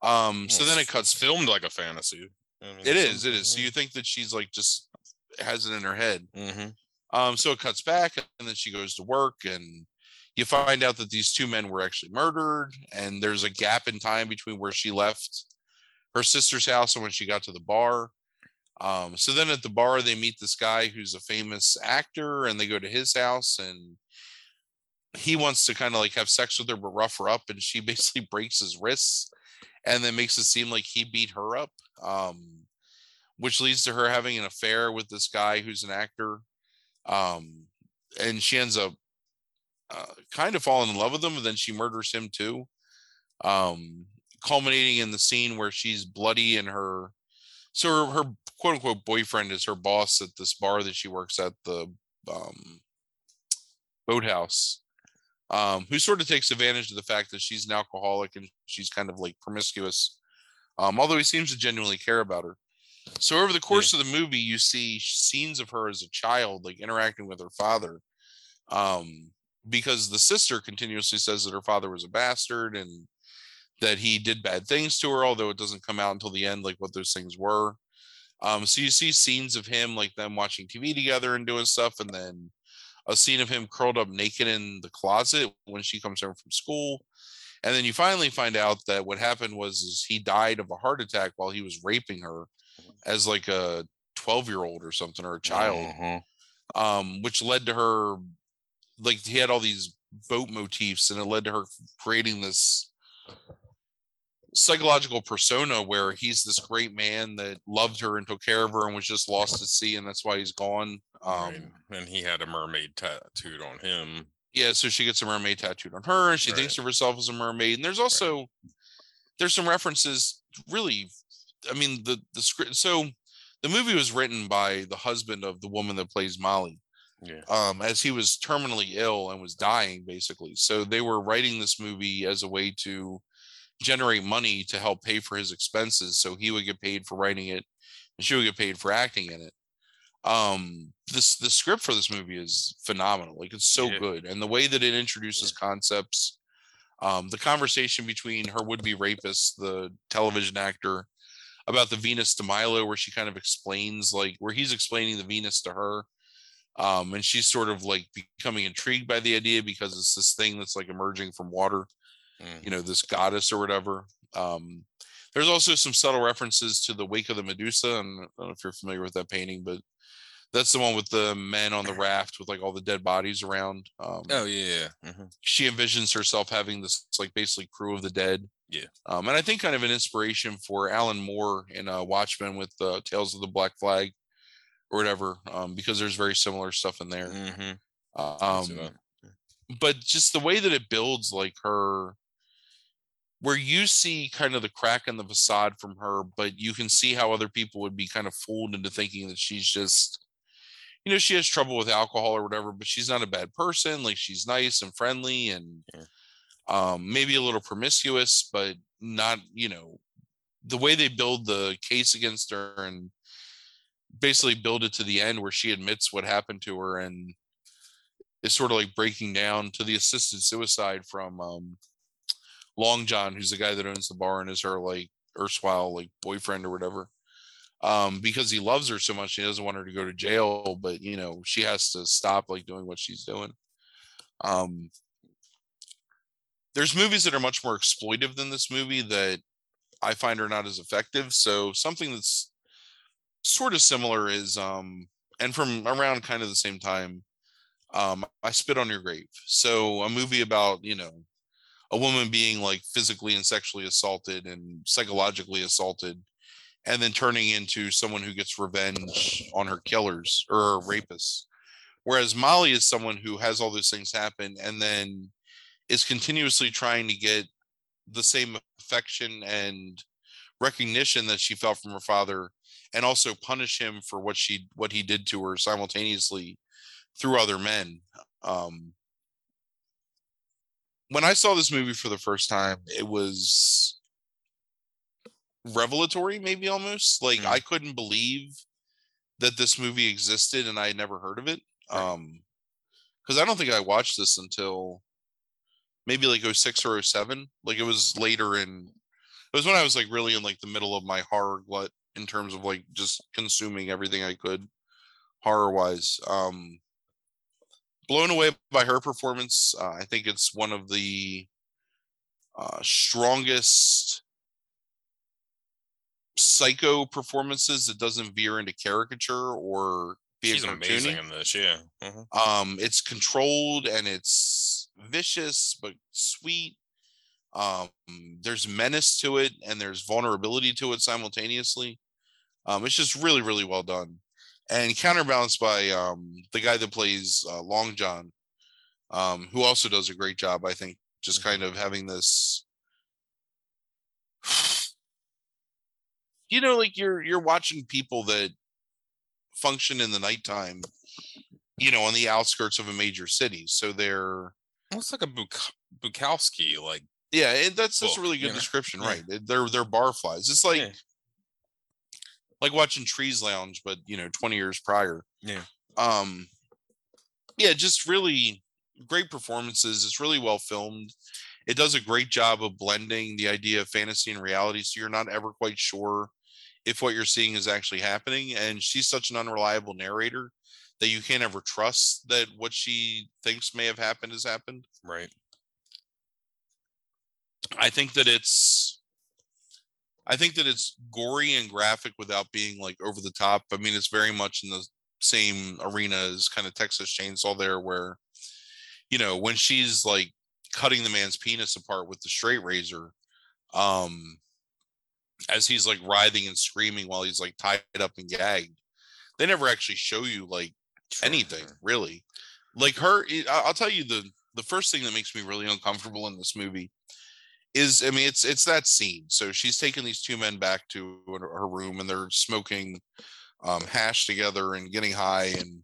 Um, so then it cuts filmed like a fantasy. I mean, it is, it is. So you think that she's like just has it in her head. Mm-hmm. Um, so it cuts back, and then she goes to work, and you find out that these two men were actually murdered, and there's a gap in time between where she left her sister's house and when she got to the bar. Um, so then at the bar, they meet this guy who's a famous actor, and they go to his house, and he wants to kind of like have sex with her, but rough her up, and she *laughs* basically breaks his wrists, and then makes it seem like he beat her up, um, which leads to her having an affair with this guy who's an actor, um, and she ends up uh, kind of falling in love with him, and then she murders him too, um, culminating in the scene where she's bloody and her so her, her, quote unquote boyfriend is her boss at this bar that she works at the um, boathouse um, who sort of takes advantage of the fact that she's an alcoholic and she's kind of like promiscuous um, although he seems to genuinely care about her so over the course yeah. of the movie you see scenes of her as a child like interacting with her father um, because the sister continuously says that her father was a bastard and that he did bad things to her, although it doesn't come out until the end, like what those things were. Um, so you see scenes of him, like them watching TV together and doing stuff, and then a scene of him curled up naked in the closet when she comes home from school. And then you finally find out that what happened was is he died of a heart attack while he was raping her as like a 12 year old or something or a child. Mm-hmm. Um, which led to her like he had all these boat motifs and it led to her creating this psychological persona where he's this great man that loved her and took care of her and was just lost at sea and that's why he's gone um right. and he had a mermaid tattooed on him yeah so she gets a mermaid tattooed on her and she right. thinks of herself as a mermaid and there's also right. there's some references really i mean the the script so the movie was written by the husband of the woman that plays molly yeah. um as he was terminally ill and was dying basically so they were writing this movie as a way to generate money to help pay for his expenses so he would get paid for writing it and she would get paid for acting in it um this the script for this movie is phenomenal like it's so yeah. good and the way that it introduces yeah. concepts um the conversation between her would-be rapist the television actor about the venus de milo where she kind of explains like where he's explaining the venus to her um and she's sort of like becoming intrigued by the idea because it's this thing that's like emerging from water mm. you know, this goddess or whatever. Um, there's also some subtle references to the Wake of the Medusa. And I don't know if you're familiar with that painting, but that's the one with the men on the *laughs* raft with like all the dead bodies around. Um, oh yeah, mm-hmm. she envisions herself having this like basically crew of the dead. Yeah, um, and I think kind of an inspiration for Alan Moore in uh, Watchmen with uh, Tales of the Black Flag or whatever, um, because there's very similar stuff in there. Mm-hmm. Uh, um, but just the way that it builds, like her where you see kind of the crack in the facade from her, but you can see how other people would be kind of fooled into thinking that she's just, you know, she has trouble with alcohol or whatever, but she's not a bad person. Like she's nice and friendly and yeah. um, maybe a little promiscuous, but not, you know, the way they build the case against her and basically build it to the end where she admits what happened to her and is sort of like breaking down to the assisted suicide from um, Long John, who's the guy that owns the bar and is her like erstwhile like boyfriend or whatever. Um, because he loves her so much, he doesn't want her to go to jail, but you know, she has to stop like doing what she's doing. Um, there's movies that are much more exploitive than this movie that I find are not as effective. So something that's sort of similar is um and from around kind of the same time, um, I spit on your grave. So a movie about, you know, a woman being like physically and sexually assaulted and psychologically assaulted and then turning into someone who gets revenge on her killers or rapists. Whereas molly is someone who has all those things happen and then is continuously trying to get the same affection and recognition that she felt from her father and also punish him for what she what he did to her simultaneously through other men. Um when I saw this movie for the first time, it was revelatory, maybe almost. Like mm. I couldn't believe that this movie existed and I had never heard of it. Um because I don't think I watched this until maybe like 06 or 07. Like it was later in it was when I was like really in like the middle of my horror glut in terms of like just consuming everything I could horror wise. Um blown away by her performance. Uh, I think it's one of the uh, strongest psycho performances that doesn't veer into caricature or be She's amazing in this, yeah. Mm-hmm. Um, it's controlled and it's vicious but sweet. Um, there's menace to it and there's vulnerability to it simultaneously. Um, it's just really, really well done, and counterbalanced by um, the guy that plays uh, Long John, um, who also does a great job. I think just mm-hmm. kind of having this *sighs* you know like you're you're watching people that function in the nighttime you know on the outskirts of a major city so they're almost like a Buk- bukowski like yeah it, that's that's a really good description right yeah. they're they're barflies it's like yeah. Like watching trees lounge but you know 20 years prior. Yeah. Um yeah just really great performances it's really well filmed. It does a great job of blending the idea of fantasy and reality so you're not ever quite sure if what you're seeing is actually happening and she's such an unreliable narrator that you can't ever trust that what she thinks may have happened has happened. Right. I think that it's i think that it's gory and graphic without being like over the top i mean it's very much in the same arena as kind of texas chainsaw there where you know when she's like cutting the man's penis apart with the straight razor um as he's like writhing and screaming while he's like tied up and gagged. They never actually show you like anything really. Like her, I'll tell you the the first thing that makes me really uncomfortable in this movie is I mean it's it's that scene. So she's taking these two men back to her room and they're smoking um, hash together and getting high and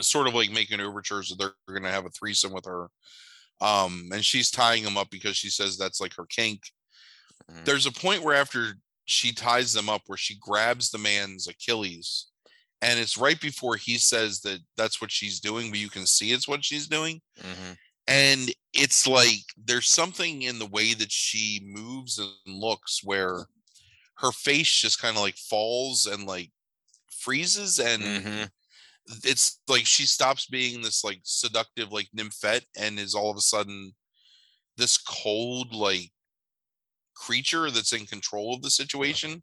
sort of like making overtures that they're going to have a threesome with her. Um, and she's tying them up because she says that's like her kink. Mm-hmm. There's a point where after she ties them up where she grabs the man's Achilles and it's right before he says that that's what she's doing, but you can see it's what she's doing. Mm-hmm. And it's like there's something in the way that she moves and looks where her face just kind of like falls and like freezes and mm-hmm. it's like she stops being this like seductive like nymphette and is all of a sudden this cold like creature that's in control of the situation.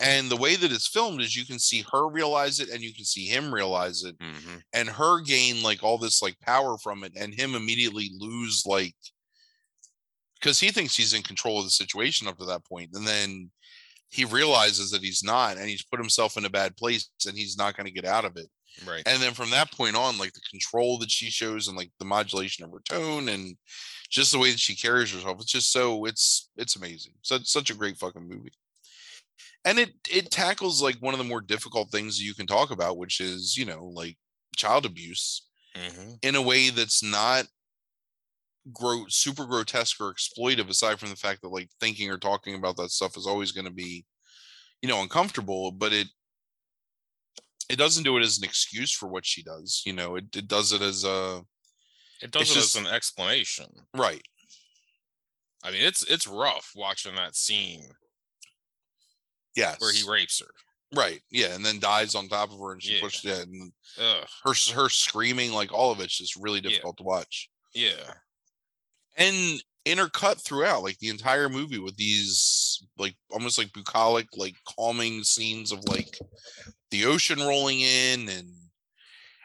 And the way that it's filmed is you can see her realize it and you can see him realize it mm-hmm. and her gain like all this like power from it and him immediately lose like because he thinks he's in control of the situation up to that point and then he realizes that he's not and he's put himself in a bad place and he's not going to get out of it right and then from that point on like the control that she shows and like the modulation of her tone and just the way that she carries herself. It's just so it's it's amazing. Such such a great fucking movie. And it it tackles like one of the more difficult things you can talk about, which is, you know, like child abuse mm-hmm. in a way that's not gro- super grotesque or exploitive aside from the fact that like thinking or talking about that stuff is always going to be you know uncomfortable but it it doesn't do it as an excuse for what she does you know it, it does it as a it does it just, as an explanation. Right. I mean, it's it's rough watching that scene. Yes. Where he rapes her. Right. Yeah, and then dies on top of her, and she yeah. pushed it, and Ugh. her her screaming, like all of it's just really difficult yeah. to watch. Yeah. And intercut throughout, like the entire movie, with these like almost like bucolic, like calming scenes of like the ocean rolling in and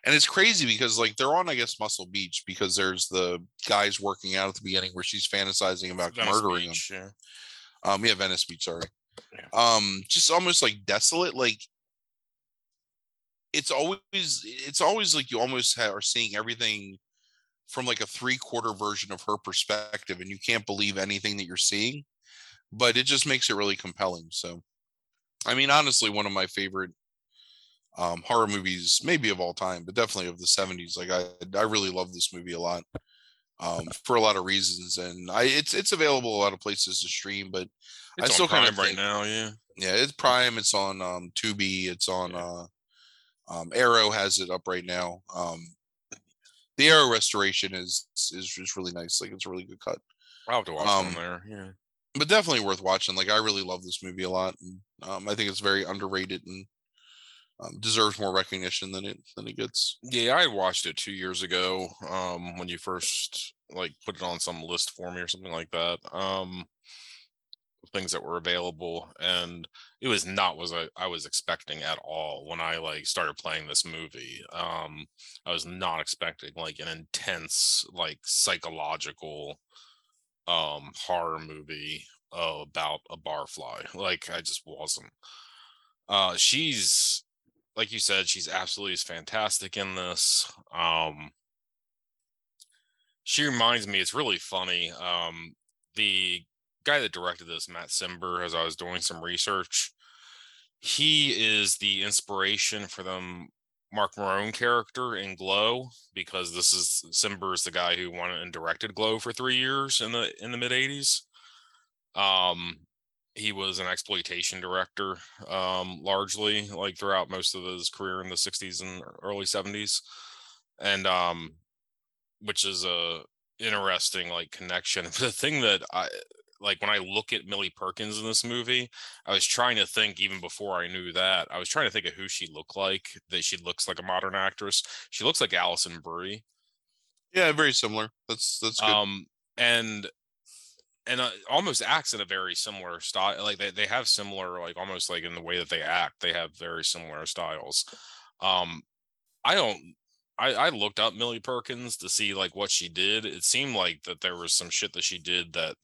and it's crazy because like they're on i guess muscle beach because there's the guys working out at the beginning where she's fantasizing about venice murdering beach, him yeah. um yeah venice beach sorry yeah. um just almost like desolate like it's always it's always like you almost are seeing everything from like a three quarter version of her perspective and you can't believe anything that you're seeing but it just makes it really compelling so i mean honestly one of my favorite um, horror movies, maybe of all time, but definitely of the 70s. Like I, I really love this movie a lot um, *laughs* for a lot of reasons, and I it's it's available a lot of places to stream, but it's I still kind of right now, yeah, yeah, it's Prime. It's on um, Tubi. It's on uh, um, Arrow has it up right now. Um, *laughs* the arrow restoration is is just really nice. Like it's a really good cut. I'll have to watch um, there. Yeah, but definitely worth watching. Like I really love this movie a lot, and um, I think it's very underrated and um, deserves more recognition than it than it gets. Yeah, I watched it two years ago um, when you first like put it on some list for me or something like that. Um, things that were available, and it was not was I, I was expecting at all when I like started playing this movie. Um, I was not expecting like an intense like psychological um horror movie about a barfly. Like I just wasn't. Uh, she's like you said, she's absolutely fantastic in this. Um, she reminds me, it's really funny. Um, the guy that directed this, Matt Cimber, as I was doing some research, he is the inspiration for the Marc Maron character in Glow because this is Cimber is the guy who won and directed Glow for three years in the in the mid '80s. Um, he was an exploitation director um, largely like throughout most of his career in the 60s and early 70s and um which is a interesting like connection. *laughs* The thing that i like when i look at millie perkins in this movie i was trying to think even before i knew that i was trying to think of who she looked like that she looks like a modern actress. She looks like alison brie. Yeah very similar. That's that's good. um and and uh, almost acts in a very similar style like they, they have similar like almost like in the way that they act they have very similar styles. Um i don't I, I looked up millie perkins to see like what she did. It seemed like that there was some shit that she did that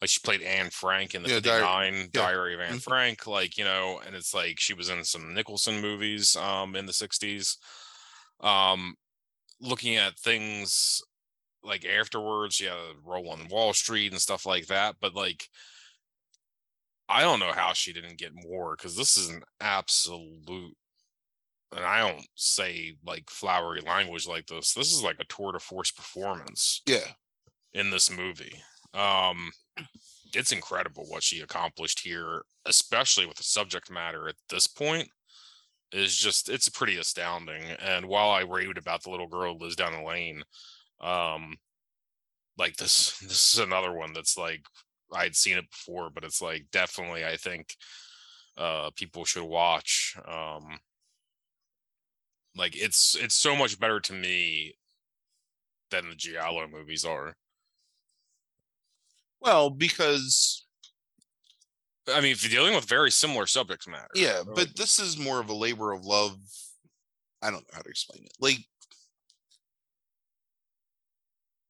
like she played anne frank in the yeah, 59 diary, diary of anne mm-hmm. frank like you know and it's like she was in some nicholson movies um in the 60s um looking at things like afterwards, yeah, roll on Wall Street and stuff like that. But like, I don't know how she didn't get more because this is an absolute, and I don't say like flowery language like this. This is like a tour de force performance. Yeah. In this movie. Um, it's incredible what she accomplished here, especially with the subject matter at this point. Is just it's pretty astounding. And while I raved about the little girl who lives down the lane, um like this this is another one that's like i'd seen it before but it's like definitely i think uh people should watch um like it's it's so much better to me than the giallo movies are. Well because i mean if you're dealing with very similar subject matter yeah but this is more of a labor of love. I don't know how to explain it. Like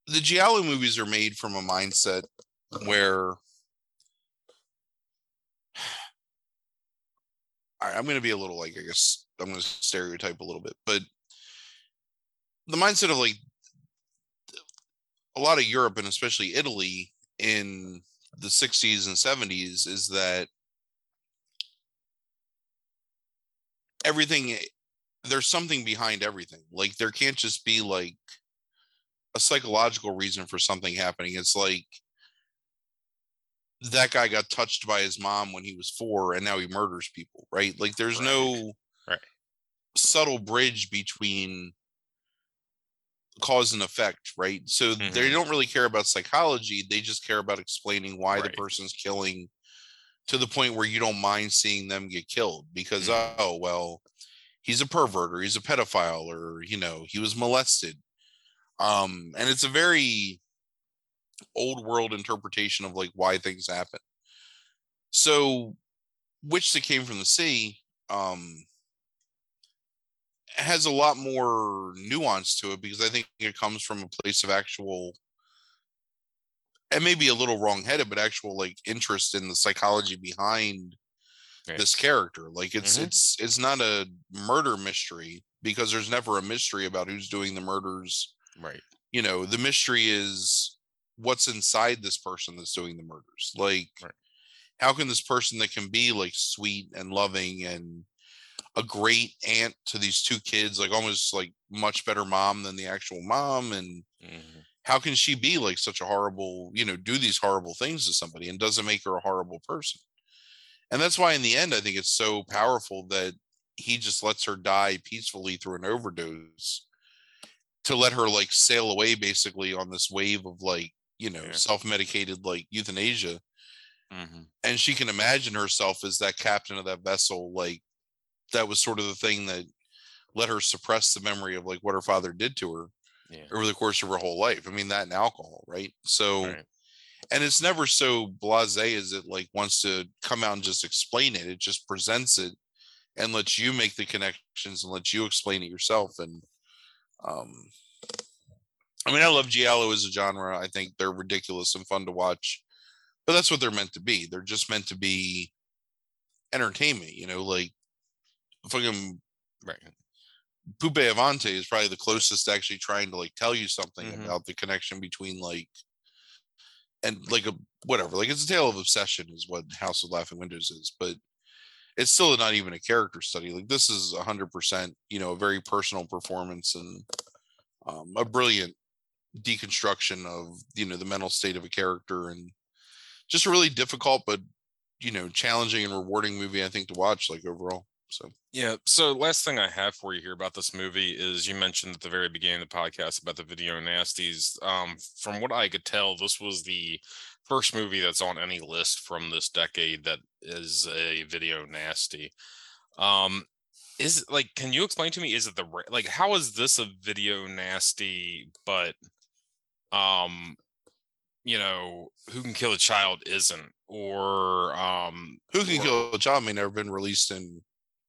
the Giallo movies are made from a mindset where I'm going to be a little like I guess I'm going to stereotype a little bit, but the mindset of like a lot of Europe and especially Italy in the 60s and 70s is that everything there's something behind everything. Like there can't just be like a psychological reason for something happening. It's like that guy got touched by his mom when he was four and now he murders people, right? Like there's right. no right. subtle bridge between cause and effect, right? So mm-hmm. they don't really care about psychology. They just care about explaining why right. the person's killing to the point where you don't mind seeing them get killed because, mm-hmm. oh, well, he's a pervert or he's a pedophile or, you know, he was molested um and it's a very old world interpretation of like why things happen so which that came from the sea um has a lot more nuance to it because i think it comes from a place of actual and maybe a little wrong-headed but actual like interest in the psychology behind right. this character like it's mm-hmm. it's it's not a murder mystery because there's never a mystery about who's doing the murders Right. You know, the mystery is what's inside this person that's doing the murders. Like, right. how can this person that can be like sweet and loving and a great aunt to these two kids, like almost like much better mom than the actual mom, and mm-hmm. how can she be like such a horrible, you know, do these horrible things to somebody and doesn't make her a horrible person? And that's why in the end, I think it's so powerful that he just lets her die peacefully through an overdose to let her like sail away basically on this wave of like you know Yeah. self-medicated like euthanasia Mhm. and she can imagine herself as that captain of that vessel like that was sort of the thing that let her suppress the memory of like what her father did to her Yeah. over the course of her whole life i mean that and alcohol right so Right. and it's never so blasé as it like wants to come out and just explain it it just presents it and lets you make the connections and lets you explain it yourself and um i mean i love giallo as a genre i think they're ridiculous and fun to watch but that's what they're meant to be they're just meant to be entertainment you know like fucking Right. Pupi Avati is probably the closest to actually trying to like tell you something Mhm. about the connection between like and like a whatever like it's a tale of obsession is what House of Laughing Windows is, but it's still not even a character study. Like this is a hundred percent, you know, a very personal performance and um, a brilliant deconstruction of you know the mental state of a character and just a really difficult but you know challenging and rewarding movie I think to watch like overall. So Yeah. So last thing I have for you here about this movie is you mentioned at the very beginning of the podcast about the video nasties. Um, from what I could tell, this was the first movie that's on any list from this decade that is a video nasty. Um, is like, can you explain to me? Is it the like how is this a video nasty, but um, you know, who can kill a child isn't, or um, Who Can or- Kill a Child may never been released in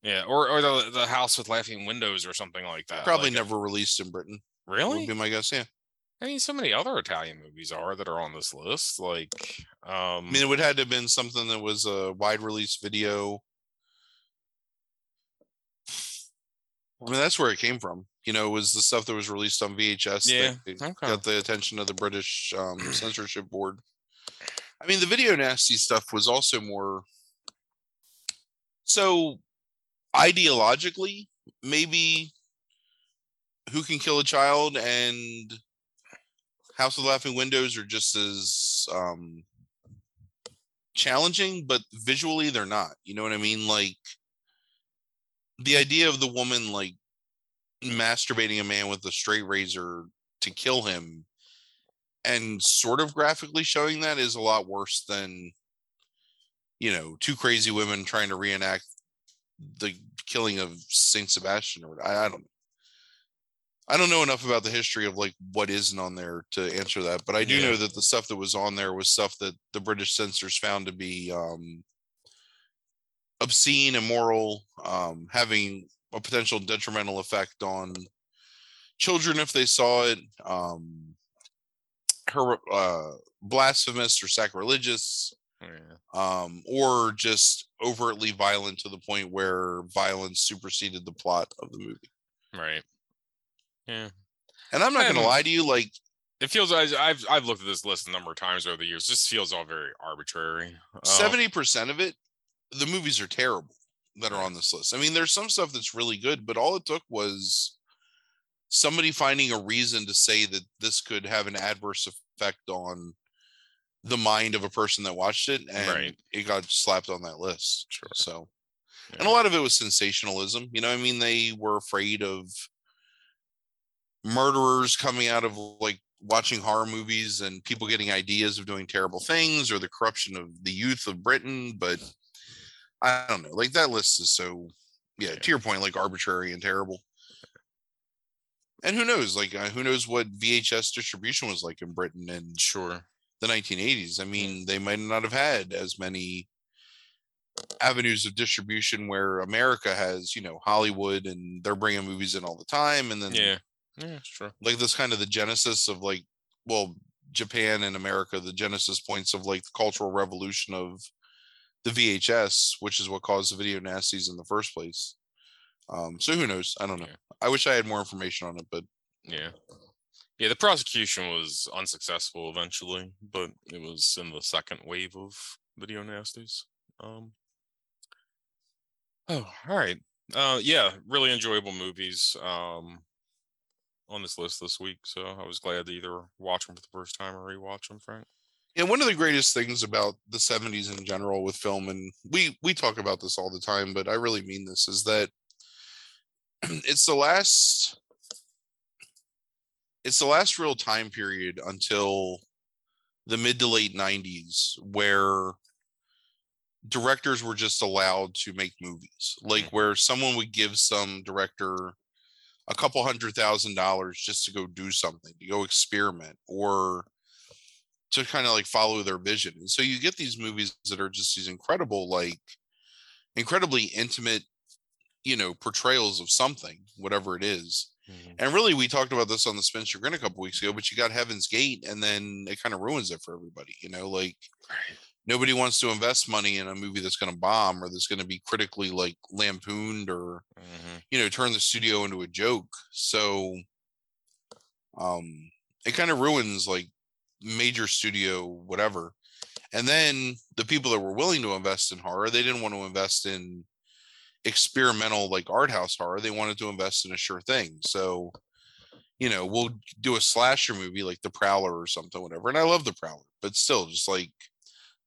yeah, or or the the house with laughing windows or something like that. probably like, never released in Britain. Would Really? be my guess. Yeah. I mean, so many other Italian movies are that are on this list. Like, um, I mean, it would have to have been something that was a wide release video. I mean, that's where it came from. You know, it was the stuff that was released on VHS Yeah, that okay. got the attention of the British um, *clears throat* censorship board. I mean, the video nasty stuff was also more. So, ideologically, maybe Who Can Kill a Child and House of Laughing Windows are just as um, challenging, but visually they're not. You know what I mean? Like the idea of the woman like masturbating a man with a straight razor to kill him and sort of graphically showing that is a lot worse than you know two crazy women trying to reenact the killing of Saint Sebastian or I, I don't know. I don't know enough about the history of like what isn't on there to answer that, but I do Yeah. know that the stuff that was on there was stuff that the British censors found to be um, obscene, immoral, um, having a potential detrimental effect on children if they saw it, um, her uh, blasphemous or sacrilegious, yeah, um, or just overtly violent to the point where violence superseded the plot of the movie. right. Yeah, And I'm not going to Um, lie to you, like it feels. I, I've I've looked at this list a number of times over the years. This feels all very arbitrary. Uh, seventy percent of it, the movies are terrible that are on this list. I mean, there's some stuff that's really good, but all it took was somebody finding a reason to say that this could have an adverse effect on the mind of a person that watched it, and Right. it got slapped on that list. Sure. So, and a lot of it was sensationalism. You know, I mean, they were afraid of murderers coming out of like watching horror movies and people getting ideas of doing terrible things or the corruption of the youth of Britain. But I don't know, like that list is so, yeah, Yeah. to your point, like arbitrary and terrible. And who knows, like, uh, who knows what VHS distribution was like in Britain and Sure. The 1980s. I mean, they might not have had as many avenues of distribution where America has, you know, Hollywood and they're bringing movies in all the time. And then, Yeah. Yeah. Sure. like, this kind of the genesis of like, well, Japan and America, the genesis points of like the cultural revolution of the VHS, which is what caused the video nasties in the first place. Um, so who knows? I don't know. Yeah. I wish I had more information on it, but Yeah. Yeah, the prosecution was unsuccessful eventually, but it was in the second wave of video nasties. Um Oh, all right. Uh yeah, really enjoyable movies um on this list this week, so I was glad to either watch them for the first time or rewatch them, Frank. Yeah, one of the greatest things about the 70s in general with film, and we we talk about this all the time, but I really mean this, is that *clears throat* it's the last it's the last real time period until the mid to late 90s where directors were just allowed to make movies like Mm-hmm. where someone would give some director a couple hundred thousand dollars just to go do something to go experiment or to kind of like follow their vision and so you get these movies that are just these incredible like incredibly intimate you know portrayals of something whatever it is Mhm. and really, we talked about this on the Spencer Grin a couple weeks ago, but you got Heaven's Gate, and then it kind of ruins it for everybody. You know, like Right. nobody wants to invest money in a movie that's going to bomb or that's going to be critically like lampooned or Mhm. you know turn the studio into a joke. So, um, it kind of ruins like major studio whatever. And then the people that were willing to invest in horror, they didn't want to invest in experimental like art house horror. They wanted to invest in a sure thing. So, you know, we'll do a slasher movie like The Prowler or something, whatever. And I love The Prowler, but still, just like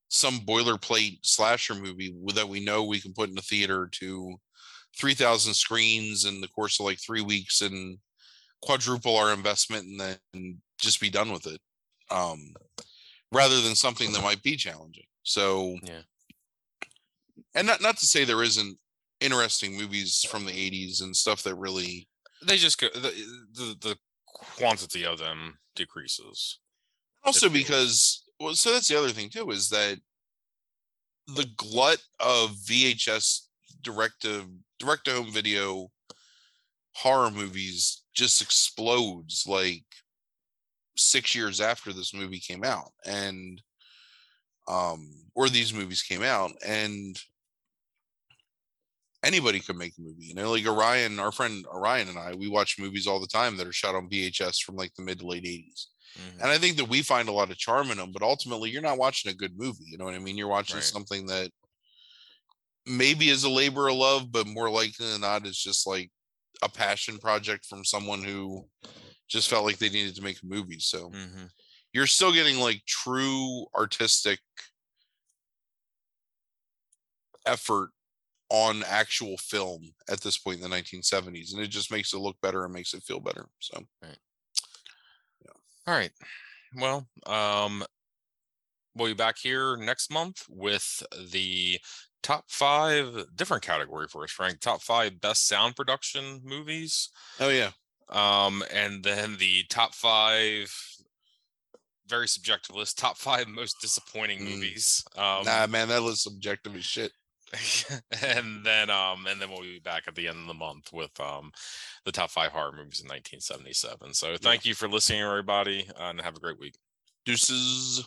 some boilerplate slasher movie that we know we can put in a theater to 3,000 screens in the course of like three weeks and quadruple our investment and then just be done with it. Um, rather than something that might be challenging. So, Yeah. and not not to say there isn't interesting movies from the 80s and stuff that really They just go the, the the quantity of them decreases. also because well so that's the other thing too is that the glut of VHS direct to direct to home video horror movies just explodes like 6 years after this movie came out and um or these movies came out and anybody could make a movie you know like Orion our friend Orion and I we watch movies all the time that are shot on VHS from like the mid to late 80s Mhm. and I think that we find a lot of charm in them, but ultimately you're not watching a good movie. You know what I mean? You're watching Right. something that maybe is a labor of love, but more likely than not is just like a passion project from someone who just felt like they needed to make a movie. So Mhm. you're still getting like true artistic effort on actual film at this point in the 1970s. And it just makes it look better and makes it feel better. So All right. Well, um, we'll be back here next month with the top five different category for us, Frank. Top five best sound production movies. oh yeah. Um, and then the top five very subjective list, top five most disappointing Mm. movies. Um nah, man, that list subjective as shit. *laughs* and then um and then we'll be back at the end of the month with um the top five horror movies in 1977 so thank you for listening everybody and have a great week. Deuces.